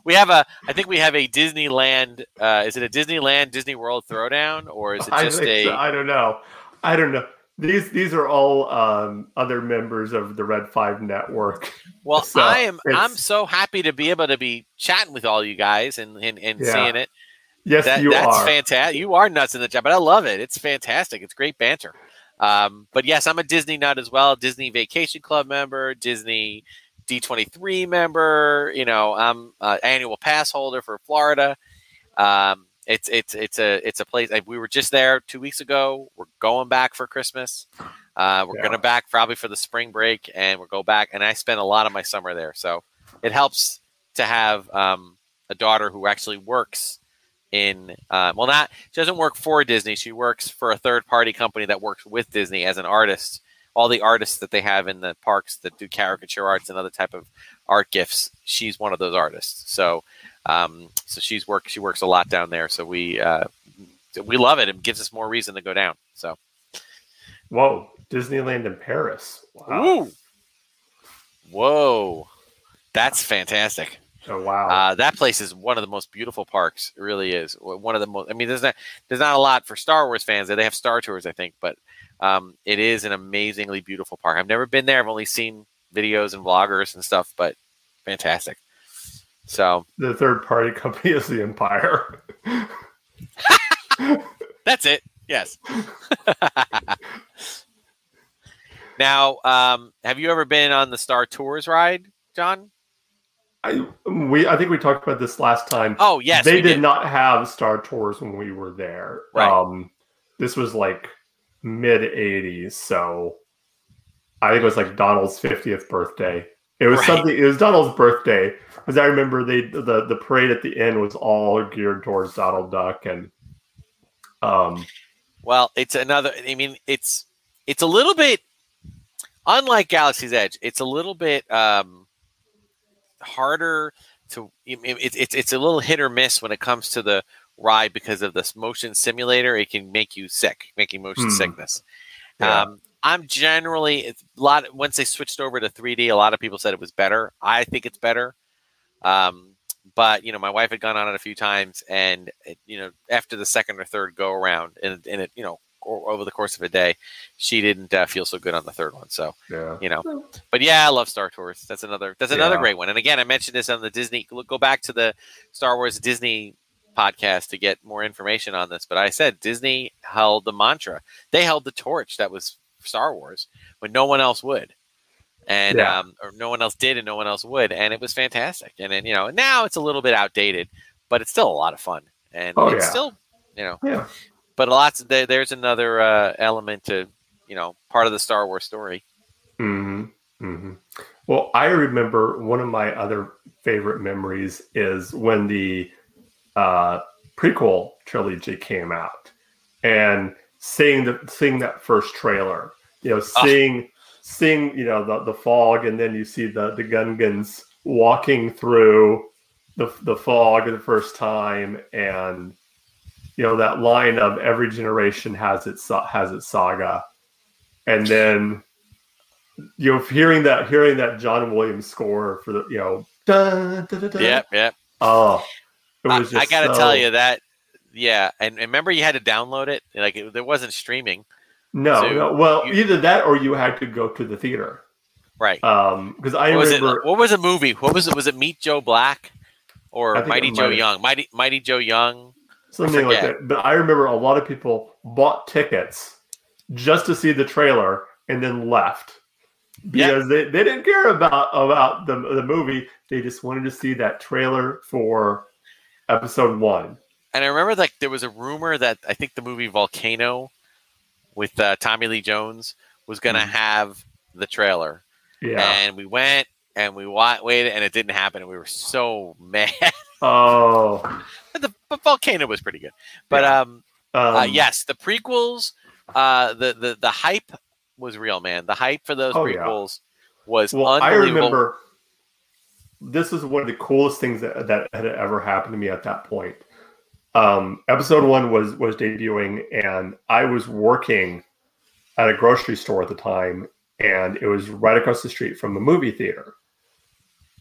we have a. I think we have a Disneyland. Uh, is it a Disneyland Disney World throwdown, or is it just think so. I don't know. I don't know. These these are all um, other members of the Red Five Network. well, so I am. I'm so happy to be able to be chatting with all you guys and and, and Yeah. seeing it. Yes, That, you that's are. fantastic. You are nuts in the chat, but I love it. It's fantastic. It's great banter. Um, but yes, I'm a Disney nut as well. Disney Vacation Club member, Disney D23 member. You know, I'm an annual pass holder for Florida. Um, it's it's it's a it's a place. Like, we were just there two weeks ago. We're going back for Christmas. Uh, we're Yeah. gonna back probably for the spring break, and we'll go back. And I spent a lot of my summer there, so it helps to have um, a daughter who actually works in. Uh, well, not she doesn't work for Disney. She works for a third party company that works with Disney as an artist. All the artists that they have in the parks that do caricature arts and other type of art gifts, she's one of those artists. So, um, so she's work. She works a lot down there. So we uh, we love it. It gives us more reason to go down. So. Whoa, Disneyland in Paris. Wow. Ooh. Whoa. That's fantastic. Oh, wow. Uh, that place is one of the most beautiful parks. It really is. One of the most. I mean, there's not there's not a lot for Star Wars fans. They have Star Tours, I think, but um, it is an amazingly beautiful park. I've never been there. I've only seen videos and vloggers and stuff, but fantastic. So the third party company is the Empire. that's it. Yes. now, um, have you ever been on the Star Tours ride, John? I we I think we talked about this last time. Oh, yes. they we did, not have Star Tours when we were there. Right. Um, this was like mid '80s, so I think it was like Donald's 50th birthday. It was Right. something. It was Donald's birthday because I remember they the the parade at the end was all geared towards Donald Duck and um Well, it's another. I mean, it's it's a little bit unlike Galaxy's Edge. It's a little bit um, harder to. It's it's it's a little hit or miss when it comes to the ride because of this motion simulator. It can make you sick, making motion Hmm. sickness. Yeah. Um, I'm generally a lot. Once they switched over to 3D, a lot of people said it was better. I think it's better. Um, but you know, my wife had gone on it a few times, and it, you know, after the second or third go around, and, and it, you know, o- over the course of a day, she didn't uh, feel so good on the third one. So yeah. you know, but yeah, I love Star Tours. That's another. That's another Yeah. great one. And again, I mentioned this on the Disney. look- Go back to the Star Wars Disney podcast to get more information on this. But I said Disney held the mantra. They held the torch that was Star Wars when no one else would. And Yeah. um, or no one else did, and no one else would, and it was fantastic. And then you know now it's a little bit outdated, but it's still a lot of fun, and Oh, it's yeah. still you know Yeah. but lots of, there, there's another uh, element to you know part of the Star Wars story. hmm hmm Well, I remember one of my other favorite memories is when the uh, prequel trilogy came out, and seeing the seeing that first trailer. You know, Ah. seeing seeing you know the, the fog, and then you see the the Gungans walking through the the fog the first time, and you know that line of every generation has its has its saga, and then you know hearing that hearing that John Williams score for the you know Yep, yep. oh it I, just I gotta so- tell you that, yeah. And, and remember, you had to download it. Like it, there wasn't streaming, no, so no well you- either that or you had to go to the theater right? um because I what was it? remember What was the movie? What was it? Was it Meet Joe Black or Mighty Joe Young? Mighty Mighty Joe Young. something like that but I remember a lot of people bought tickets just to see the trailer and then left because they, they didn't care about about the, the movie they just wanted to see that trailer for episode one And I remember like there was a rumor that I think the movie Volcano with uh, Tommy Lee Jones was going to Mhm. have the trailer, yeah and we went and we waited, and it didn't happen, and we were so mad. oh but the but Volcano was pretty good, but Yeah. um, um, uh, yes, the prequels, uh, the the the hype was real, man. The hype for those Oh, yeah. prequels was Well, I remember this is one of the coolest things that, that had ever happened to me at that point. Um, episode one was was debuting, and I was working at a grocery store at the time, and it was right across the street from the movie theater.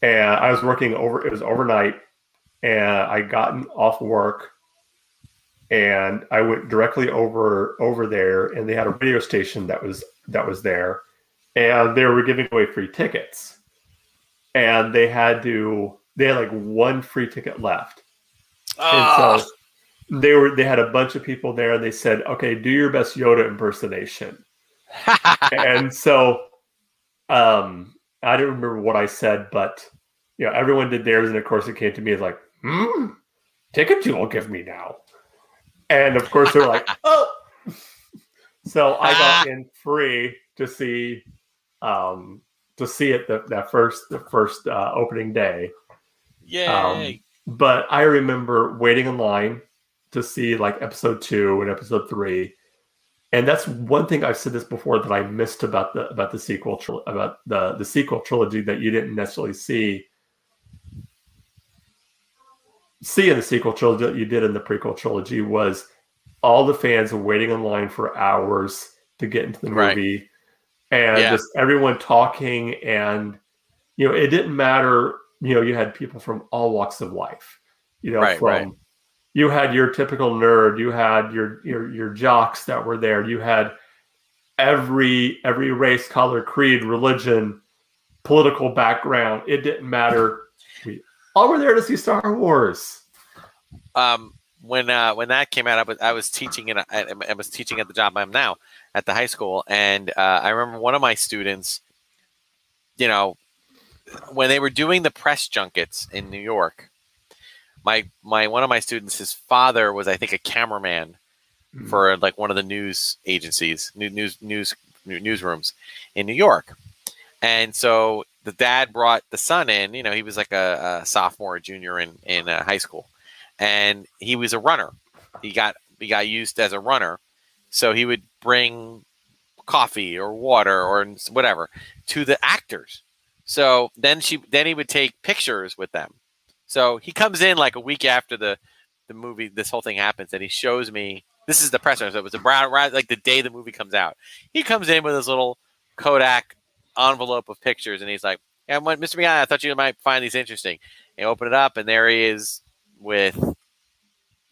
And I was working over; it was overnight, and I gotten off work, and I went directly over over there, and they had a radio station that was that was there, and they were giving away free tickets. And they had to they had like one free ticket left. Ah, and so they were they had a bunch of people there and they said okay do your best yoda impersonation and so um I don't remember what I said, but you know, everyone did theirs, and of course, it came to me as like, hmm, tickets you will give me now, and of course, they're like, oh. So I got in free to see, um, to see it the, that first the first uh, opening day. Yeah. Um, but I remember waiting in line to see like episode two and episode three, and that's one thing I've said this before that I missed about the about the sequel about the the sequel trilogy that you didn't necessarily see see in the sequel trilogy that you did in the prequel trilogy was all the fans waiting in line for hours to get into the Right. movie and Yeah. just everyone talking and you know it didn't matter you know you had people from all walks of life you know Right, from right. You had your typical nerd. You had your your your jocks that were there. You had every every race color creed religion political background. It didn't matter. We all were there to see star wars. Um, when uh, when that came out, I was I was teaching in a, I, I was teaching at the job I'm now at the high school, and uh, I remember one of my students, you know, when they were doing the press junkets in New York, my my one of my students, his father was I think a cameraman for like one of the news agencies, new- news news newsrooms in New York, and so the dad brought the son in. You know, he was like a, a sophomore, or junior in in uh, high school, and he was a runner. He got he got used as a runner, so he would bring coffee or water or whatever to the actors. So then she then he would take pictures with them. So he comes in like a week after the the movie this whole thing happens and he shows me this is the press so it was around, around like the day the movie comes out. He comes in with his little Kodak envelope of pictures and he's like, "Yeah, Mr. McGowan, I thought you might find these interesting." And open it up and there he is with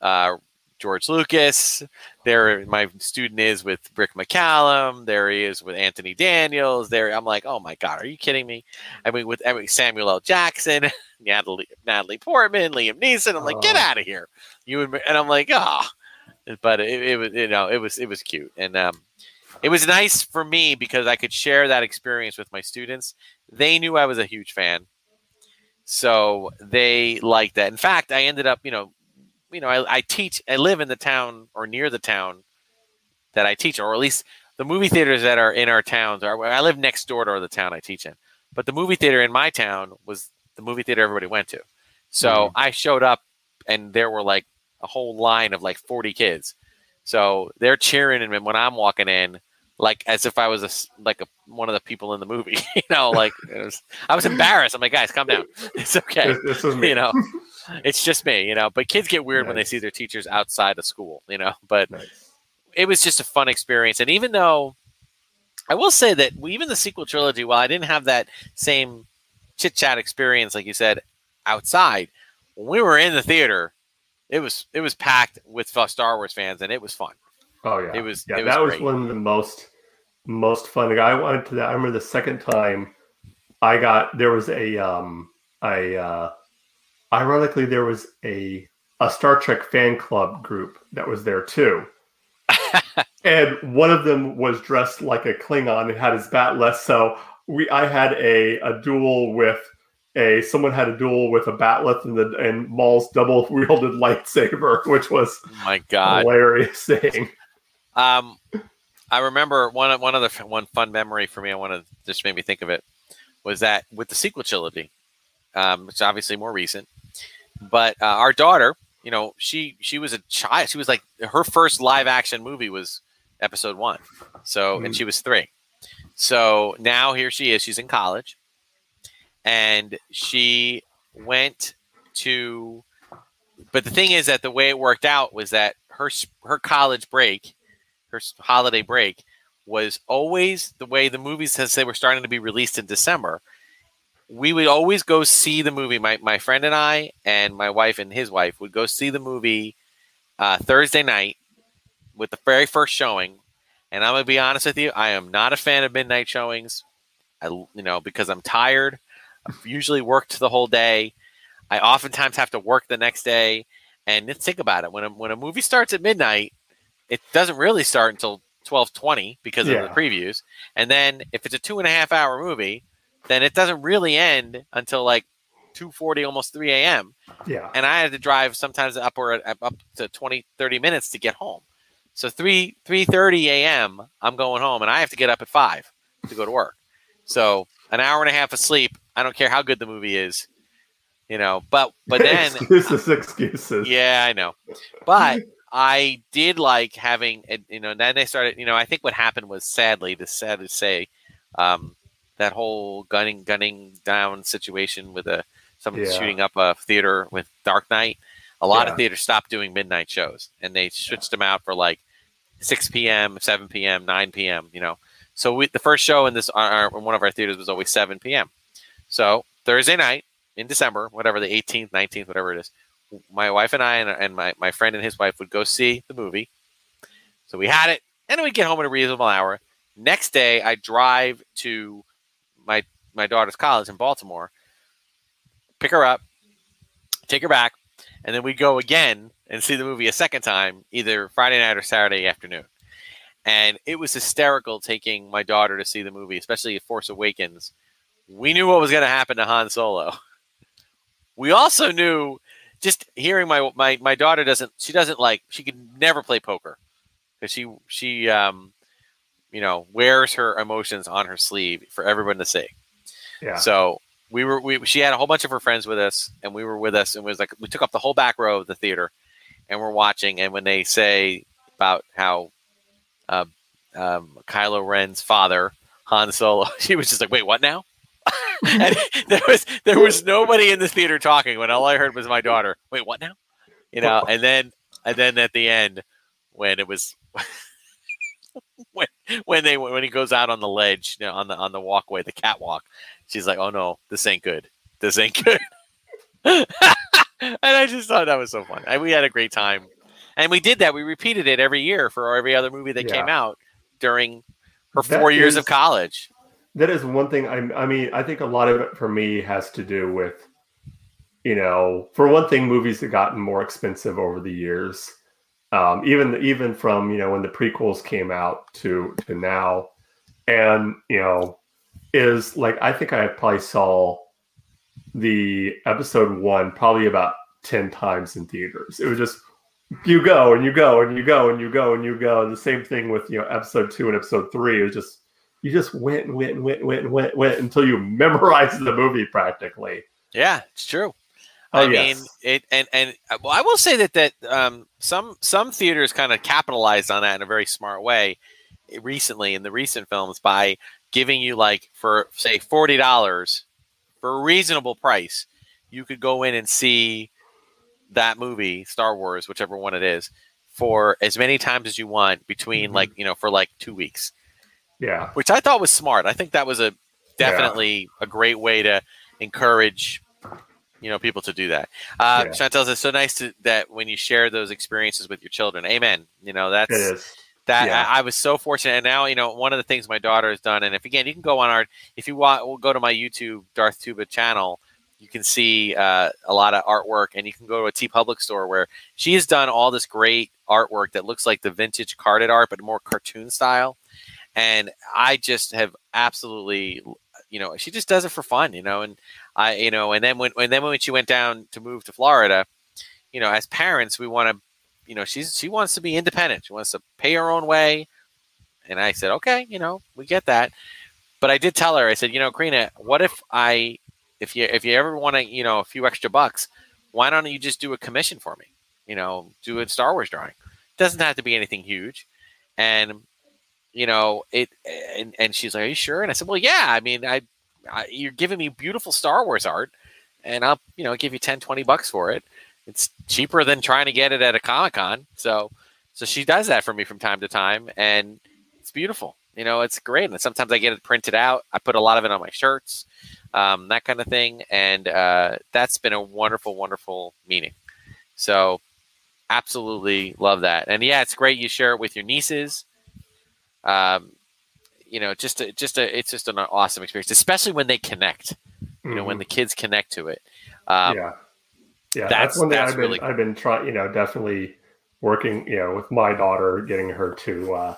uh, George Lucas. There, my student is with Rick McCallum. There he is with Anthony Daniels. There, I'm like, oh my god, are you kidding me? I mean, with I mean, Samuel L. Jackson, Natalie, Natalie Portman, Liam Neeson. I'm like, get Oh. out of here, you and, and I'm like, ah. But it, it was, you know, it was it was cute, and um, it was nice for me because I could share that experience with my students. They knew I was a huge fan, so they liked that. In fact, I ended up, you know, you know, I, I teach, I live in the town or near the town that I teach, or at least the movie theaters that are in our towns are. I live next door to the town I teach in, but the movie theater in my town was the movie theater everybody went to. So Mhm. I showed up, and there were like a whole line of like forty kids. So they're cheering, and when I'm walking in, like as if I was a like a, one of the people in the movie, you know, like it was, I was embarrassed. I'm like, guys, calm down. It's okay this, was me you know it's just me you know but kids get weird when they see their teachers outside of school you know but Nice. it was just a fun experience and even though i will say that even the sequel trilogy while i didn't have that same chit chat experience like you said outside when we were in the theater it was it was packed with star wars fans and it was fun Oh yeah, It was- yeah. it was that was great. one of the most most fun. I went to that. I remember the second time I got there was a um a uh, ironically there was a a Star Trek fan club group that was there too. and one of them was dressed like a Klingon and had his bat'leth. So we I had a a duel with a someone had a duel with a bat'leth and the and Maul's double wielded lightsaber, which was oh my god hilarious thing. Um, I remember one one other one fun memory for me. I want to just made me think of it was that with the sequel trilogy, um, it's obviously more recent, but uh, our daughter, you know, she she was a child. She was like her first live action movie was Episode One, so and Mm. she was three. So now here she is. She's in college, and she went to. But the thing is that the way it worked out was that her her college break her holiday break was always the way the movies since they were starting to be released in December. We would always go see the movie. My my friend and I and my wife and his wife would go see the movie uh, Thursday night with the very first showing. And I'm gonna be honest with you, I am not a fan of midnight showings. I you know because I'm tired. I've usually worked the whole day. I oftentimes have to work the next day. And think about it. When a, when a movie starts at midnight, it doesn't really start until twelve twenty because of the previews. And then if it's a two and a half hour movie, then it doesn't really end until like 2.40 almost 3 a.m Yeah. and i had to drive sometimes upward uh, up to 20 30 minutes to get home so 3 3.30 a.m i'm going home and i have to get up at 5 to go to work so an hour and a half of sleep i don't care how good the movie is you know but but then excuses, excuses. yeah i know but i did like having you know then they started you know i think what happened was sadly to sad to say um that whole gunning gunning down situation with a someone Yeah. shooting up a theater with dark knight a lot Yeah. of theaters stopped doing midnight shows and they switched them out for like 6 p.m 7 p.m 9 p.m you know so we, the first show in this our, our- in one of our theaters was always 7 p.m so thursday night in december whatever the 18th 19th whatever it is my wife and i and, and my, my friend and his wife would go see the movie so we had it and we'd get home at a reasonable hour next day i drive to my my daughter's college in baltimore pick her up take her back and then we go again and see the movie a second time, either Friday night or Saturday afternoon. And it was hysterical taking my daughter to see the movie, especially Force Awakens. We knew what was going to happen to Han Solo. We also knew, just hearing my my my daughter doesn't she doesn't like she could never play poker because she she um you know wears her emotions on her sleeve for everyone to see. Yeah. So we were we she had a whole bunch of her friends with us, and we were with us, and it was like we took up the whole back row of the theater, and we're watching. And when they say about how uh, um, Kylo Ren's father Han Solo, she was just like, "Wait, what now?" and there was there was nobody in the theater talking when all I heard was my daughter. Wait, what now? You know, and then and then at the end when it was when when they when he goes out on the ledge you know, on the on the walkway, the catwalk, she's like, "Oh no, this ain't good. This ain't good." and I just thought that was so fun. And we had a great time, and we did that. We repeated it every year for every other movie that Yeah. came out during her That four years of college. That is one thing I, I mean i think a lot of it for me has to do with you know for one thing movies have gotten more expensive over the years. Um, even even from you know when the prequels came out to to now. And you know is like i think i probably saw the episode one probably about 10 times in theaters. It was just you go and you go and you go and you go and you go. And the same thing with you know episode two and episode three. It was just you just went and went and went and went and went, went until you memorized the movie practically. Yeah, it's true. Oh, I yes. mean, it and and uh, well, I will say that that um, some some theaters kind of capitalized on that in a very smart way recently in the recent films by giving you like for say forty dollars for a reasonable price, you could go in and see that movie, Star Wars, whichever one it is, for as many times as you want between Mhm. like you know for like two weeks Yeah. which I thought was smart. I think that was a definitely a great way to encourage you know people to do that. Uh, Yeah. Chantel says, "So nice to, that when you share those experiences with your children." Amen. You know that's It is. that Yeah. I, I was so fortunate, and now you know one of the things my daughter has done. And if again, you can go on our if you want, we'll go to my YouTube Darth Tuba channel. You can see uh, a lot of artwork, and you can go to a TeePublic store where she has done all this great artwork that looks like the vintage carded art, but more cartoon style. And I just have absolutely, you know, she just does it for fun, you know. And I, you know, and then when and then when she went down to move to Florida, you know, as parents, we want to you know, she's she wants to be independent. She wants to pay her own way. And I said, okay, you know, we get that. But I did tell her, I said, you know, Karina, what if I, if you if you ever want to, you know, a few extra bucks, why don't you just do a commission for me? You know, do a Star Wars drawing. doesn't have to be anything huge. And you know, it and, and she's like, are you sure? And I said, well, yeah. I mean, I, I you're giving me beautiful Star Wars art, and I'll you know give you 10, 20 bucks for it. It's cheaper than trying to get it at a comic con so so she does that for me from time to time and it's beautiful you know it's great. And sometimes i get it printed out. I put a lot of it on my shirts um, that kind of thing and uh, that's been a wonderful wonderful meeting. So absolutely love that. And yeah it's great you share it with your nieces um, you know just a, just a, it's just an awesome experience especially when they connect you know when the kids connect to it um, Mm-hmm. yeah. Yeah. that's- That's, one thing that's I've been really I've been trying, you know, definitely working, you know, with my daughter, getting her to uh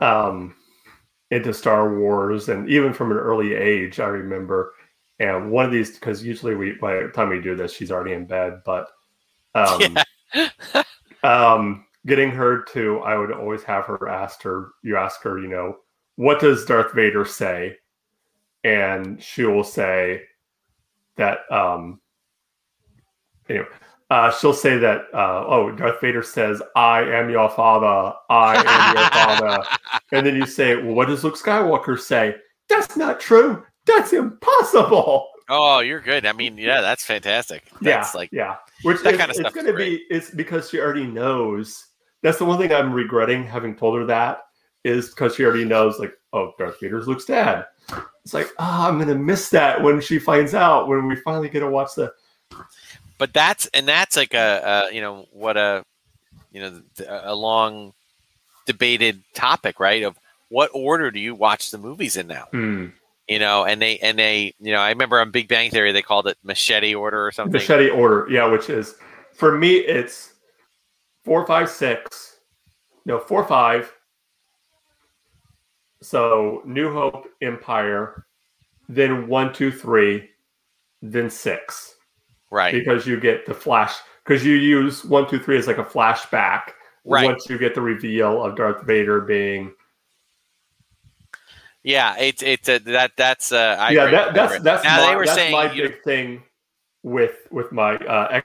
um into Star Wars, and even from an early age, I remember. And one of these, because usually we by the time we do this, she's already in bed. But um, Yeah. um, getting her to, I would always have her ask her. You ask her, you know, what does Darth Vader say? And she will say that. Um, anyway, uh, she'll say that. Uh, oh, Darth Vader says, "I am your father. I am your father." And then you say, well, what does Luke Skywalker say? That's not true. That's impossible. Oh, you're good. I mean, yeah, that's fantastic. That's yeah, like yeah. Which that is, kind of it's stuff is going to be. It's because she already knows. That's the one thing I'm regretting having told her that is because she already knows. Like, oh, Darth Vader's Luke's dad. It's like, oh, I'm going to miss that when she finds out when we finally get to watch the. but that's and that's like a, a you know what a you know a long debated topic right of what order do you watch the movies in now Hmm. you know and they and they you know i remember on big bang theory they called it machete order or something Machete order, yeah, which is for me it's four, five, six, no four, five. So New Hope, Empire, then one, two, three, then six, right because you get the flash. Because you use one, two, three as like a flashback. Right. Once you get the reveal of Darth Vader being, yeah it's it's uh, that that's uh I yeah, that, that's that's now my, they were that's saying my big thing with with my uh,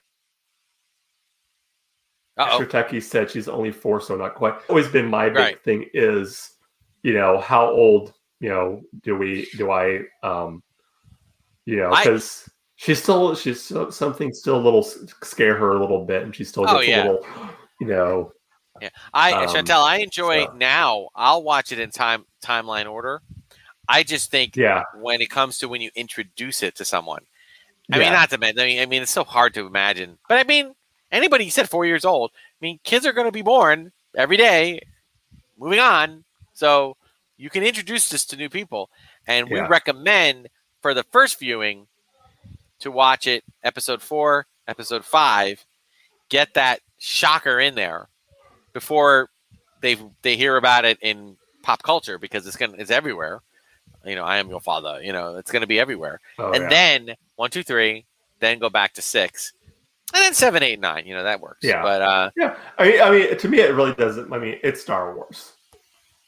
ex- uh-oh. said she's only four, so not quite. Always been my big Right. thing is, you know, how old, you know, do we do I, um, you know, because she's still she's still, something still a little scare her a little bit, and she still Oh, gets yeah. a little, you know, yeah I Um, Chantel, I enjoy so- now. I'll watch it in time timeline order. I just think yeah, when it comes to when you introduce it to someone. I mean, not to mention. I mean, I mean, it's so hard to imagine. But I mean, anybody said four years old. I mean, kids are going to be born every day. Moving on, so you can introduce this to new people, and we recommend for the first viewing to watch it episode four, episode five. Get that shocker in there before they they hear about it in pop culture because it's gonna it's everywhere. You know, I am your father. You know, it's gonna be everywhere Oh, and yeah. then one, two, three, then go back to six, and then seven, eight, nine. You know that works. Yeah. But uh, yeah. I mean, I mean, to me, it really doesn't. I mean, it's Star Wars.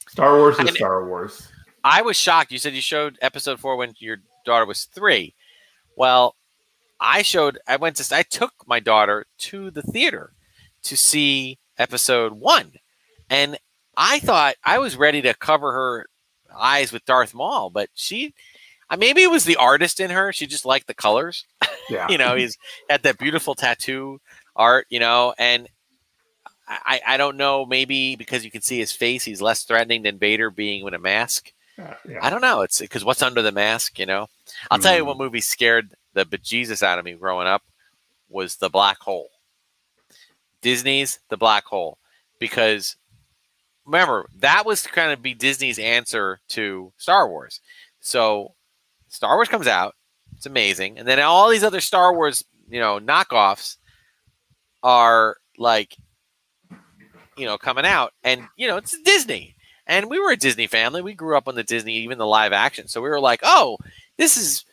Star Wars is Star Wars. I was shocked. You said you showed episode four when your daughter was three. Well, I showed. I went to. I took my daughter to the theater to see episode one, and I thought I was ready to cover her eyes with Darth Maul, but she. Maybe it was the artist in her. She just liked the colors. Yeah. you know, he's had that beautiful tattoo art, you know, and I, I don't know, maybe because you can see his face, he's less threatening than Vader being with a mask. Yeah, yeah. I don't know. It's because what's under the mask, you know? I'll tell you Mm. what movie scared the bejesus out of me growing up was The Black Hole. Disney's The Black Hole. Because remember, that was to kind of be Disney's answer to Star Wars. So Star Wars comes out, it's amazing. And then all these other Star Wars, you know, knockoffs are like, you know, coming out. And, you know, it's Disney. And we were a Disney family. We grew up on the Disney, even the live action. So we were like, oh, this is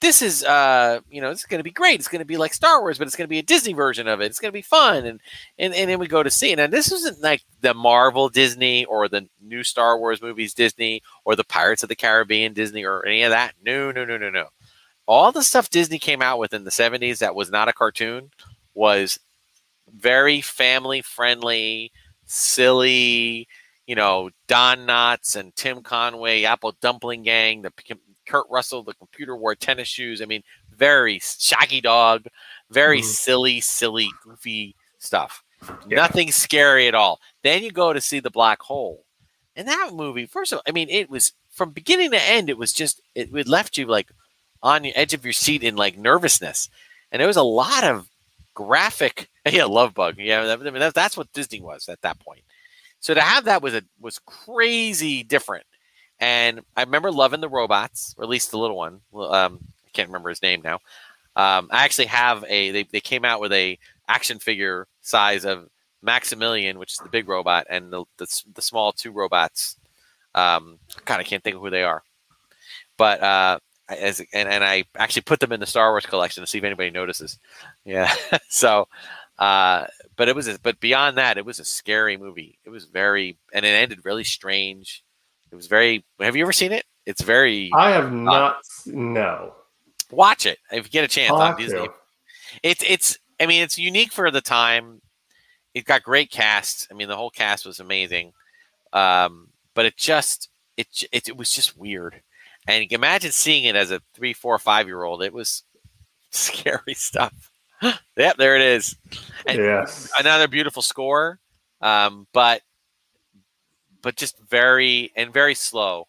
this is uh you know it's going to be great it's going to be like star wars but it's going to be a disney version of it it's going to be fun and, and and then we go to see it and this isn't like the marvel disney or the new star wars movies disney or the pirates of the caribbean disney or any of that no no no no no all the stuff disney came out with in the 70s that was not a cartoon was very family friendly silly you know don knotts and tim conway apple dumpling gang the Kurt Russell, the computer wore tennis shoes. I mean, very shaggy dog, very Mhm. silly, silly, goofy stuff. Yeah. Nothing scary at all. Then you go to see the black hole. And that movie, first of all, I mean, it was from beginning to end, it was just it, it left you like on the edge of your seat in like nervousness. And there was a lot of graphic yeah, love bug. Yeah, I mean that, that's what Disney was at that point. So to have that was a was crazy different. And I remember loving the robots, or at least the little one. Um, I can't remember his name now. Um, I actually have a. They, they came out with a action figure size of Maximilian, which is the big robot, and the the, the small two robots. Um, God, I can't think of who they are, but uh, as and, and I actually put them in the Star Wars collection to see if anybody notices. Yeah, so. Uh, but it was, a, but beyond that, it was a scary movie. It was very, and it ended really strange. It was very. Have you ever seen it? It's very. I have not. Uh, no. Watch it if you get a chance on Disney. It's it's. I mean, it's unique for the time. It got great cast. I mean, the whole cast was amazing. Um, but it just it, it it was just weird. And imagine seeing it as a three, four, five year old. It was scary stuff. yep, there it is. And yes. Another beautiful score, um, but but just very and very slow.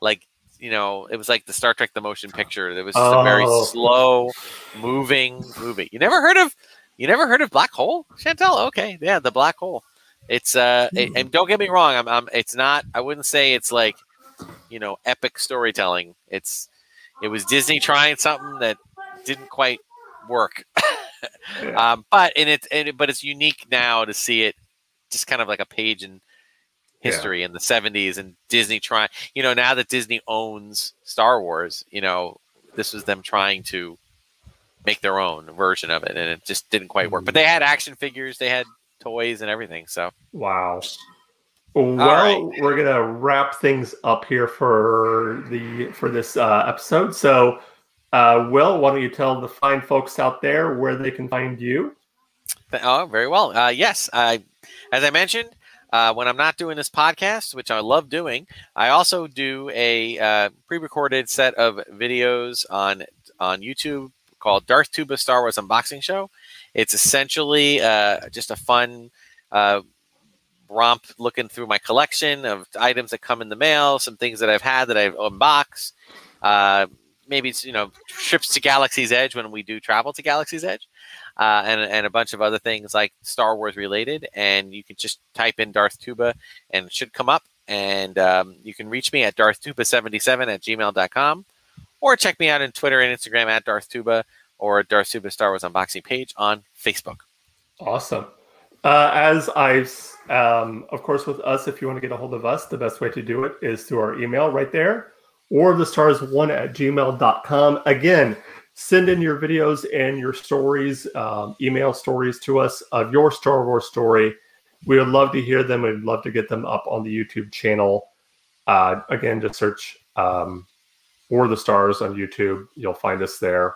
Like you know, it was like the Star Trek the Motion Picture. It was just oh. a very oh. slow moving movie. You never heard of you never heard of Black Hole, Chantel? Okay, yeah, the Black Hole. It's uh, it, and don't get me wrong, I'm, I'm it's not. I wouldn't say it's like you know epic storytelling. It's it was Disney trying something that didn't quite work. yeah. um, but in it, it, but it's unique now to see it just kind of like a page in history yeah. in the 70s and Disney trying, you know, now that Disney owns Star Wars, you know, this was them trying to make their own version of it and it just didn't quite work. But they had action figures, they had toys and everything. So, wow. Well, right. we're gonna wrap things up here for the for this uh, episode. So, uh, Will, why don't you tell the fine folks out there where they can find you? Oh, very well. Uh, yes, I, as I mentioned, uh, when I'm not doing this podcast, which I love doing, I also do a uh, pre-recorded set of videos on on YouTube called Darth Tuba Star Wars Unboxing Show. It's essentially uh, just a fun uh, romp looking through my collection of items that come in the mail, some things that I've had that I've unboxed. Uh, maybe it's you know trips to Galaxy's Edge when we do travel to Galaxy's Edge uh, and, and a bunch of other things like Star Wars related. And you can just type in Darth Tuba and it should come up. And um, you can reach me at darthtuba77 at gmail.com or check me out on Twitter and Instagram at Darth Tuba or Darth Tuba Star Wars Unboxing page on Facebook. Awesome. Uh, as I, um, of course, with us, if you want to get a hold of us, the best way to do it is through our email right there or the stars1 at gmail.com. Again, send in your videos and your stories, um, email stories to us of your Star Wars story. We would love to hear them. We'd love to get them up on the YouTube channel. Uh, again, just search um, War the Stars on YouTube. You'll find us there.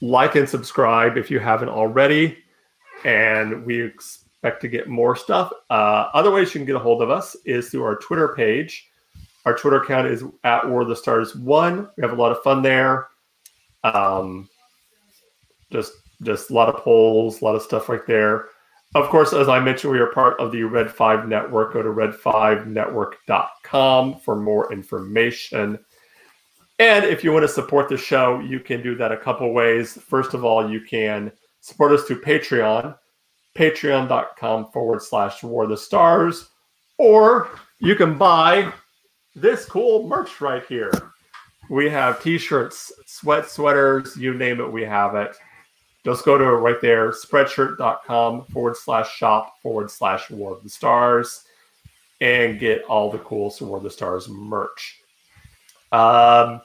Like and subscribe if you haven't already. And we expect to get more stuff. Uh, other ways you can get a hold of us is through our Twitter page. Our Twitter account is at War of the Stars One. We have a lot of fun there. Um, just just a lot of polls, a lot of stuff right there. Of course, as I mentioned, we are part of the Red 5 network. Go to red5network.com for more information. And if you want to support the show, you can do that a couple ways. First of all, you can support us through Patreon, patreon.com forward slash war the stars, or you can buy this cool merch right here. We have t-shirts, sweat sweaters, you name it, we have it. Just go to right there, spreadshirt.com forward slash shop forward slash War of the Stars, and get all the cool War of the Stars merch. Um,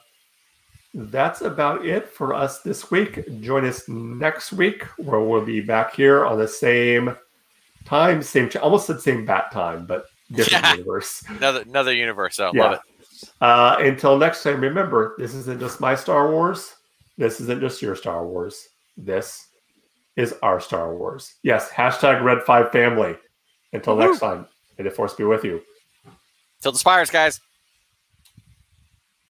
that's about it for us this week. Join us next week where we'll be back here on the same time, same almost the same bat time, but different yeah. universe. Another another universe. So yeah. love it. Uh, until next time, remember this isn't just my Star Wars. This isn't just your Star Wars. This is our Star Wars. Yes, hashtag Red Five Family. Until Woo-hoo. next time, may the Force be with you. Till the spires, guys.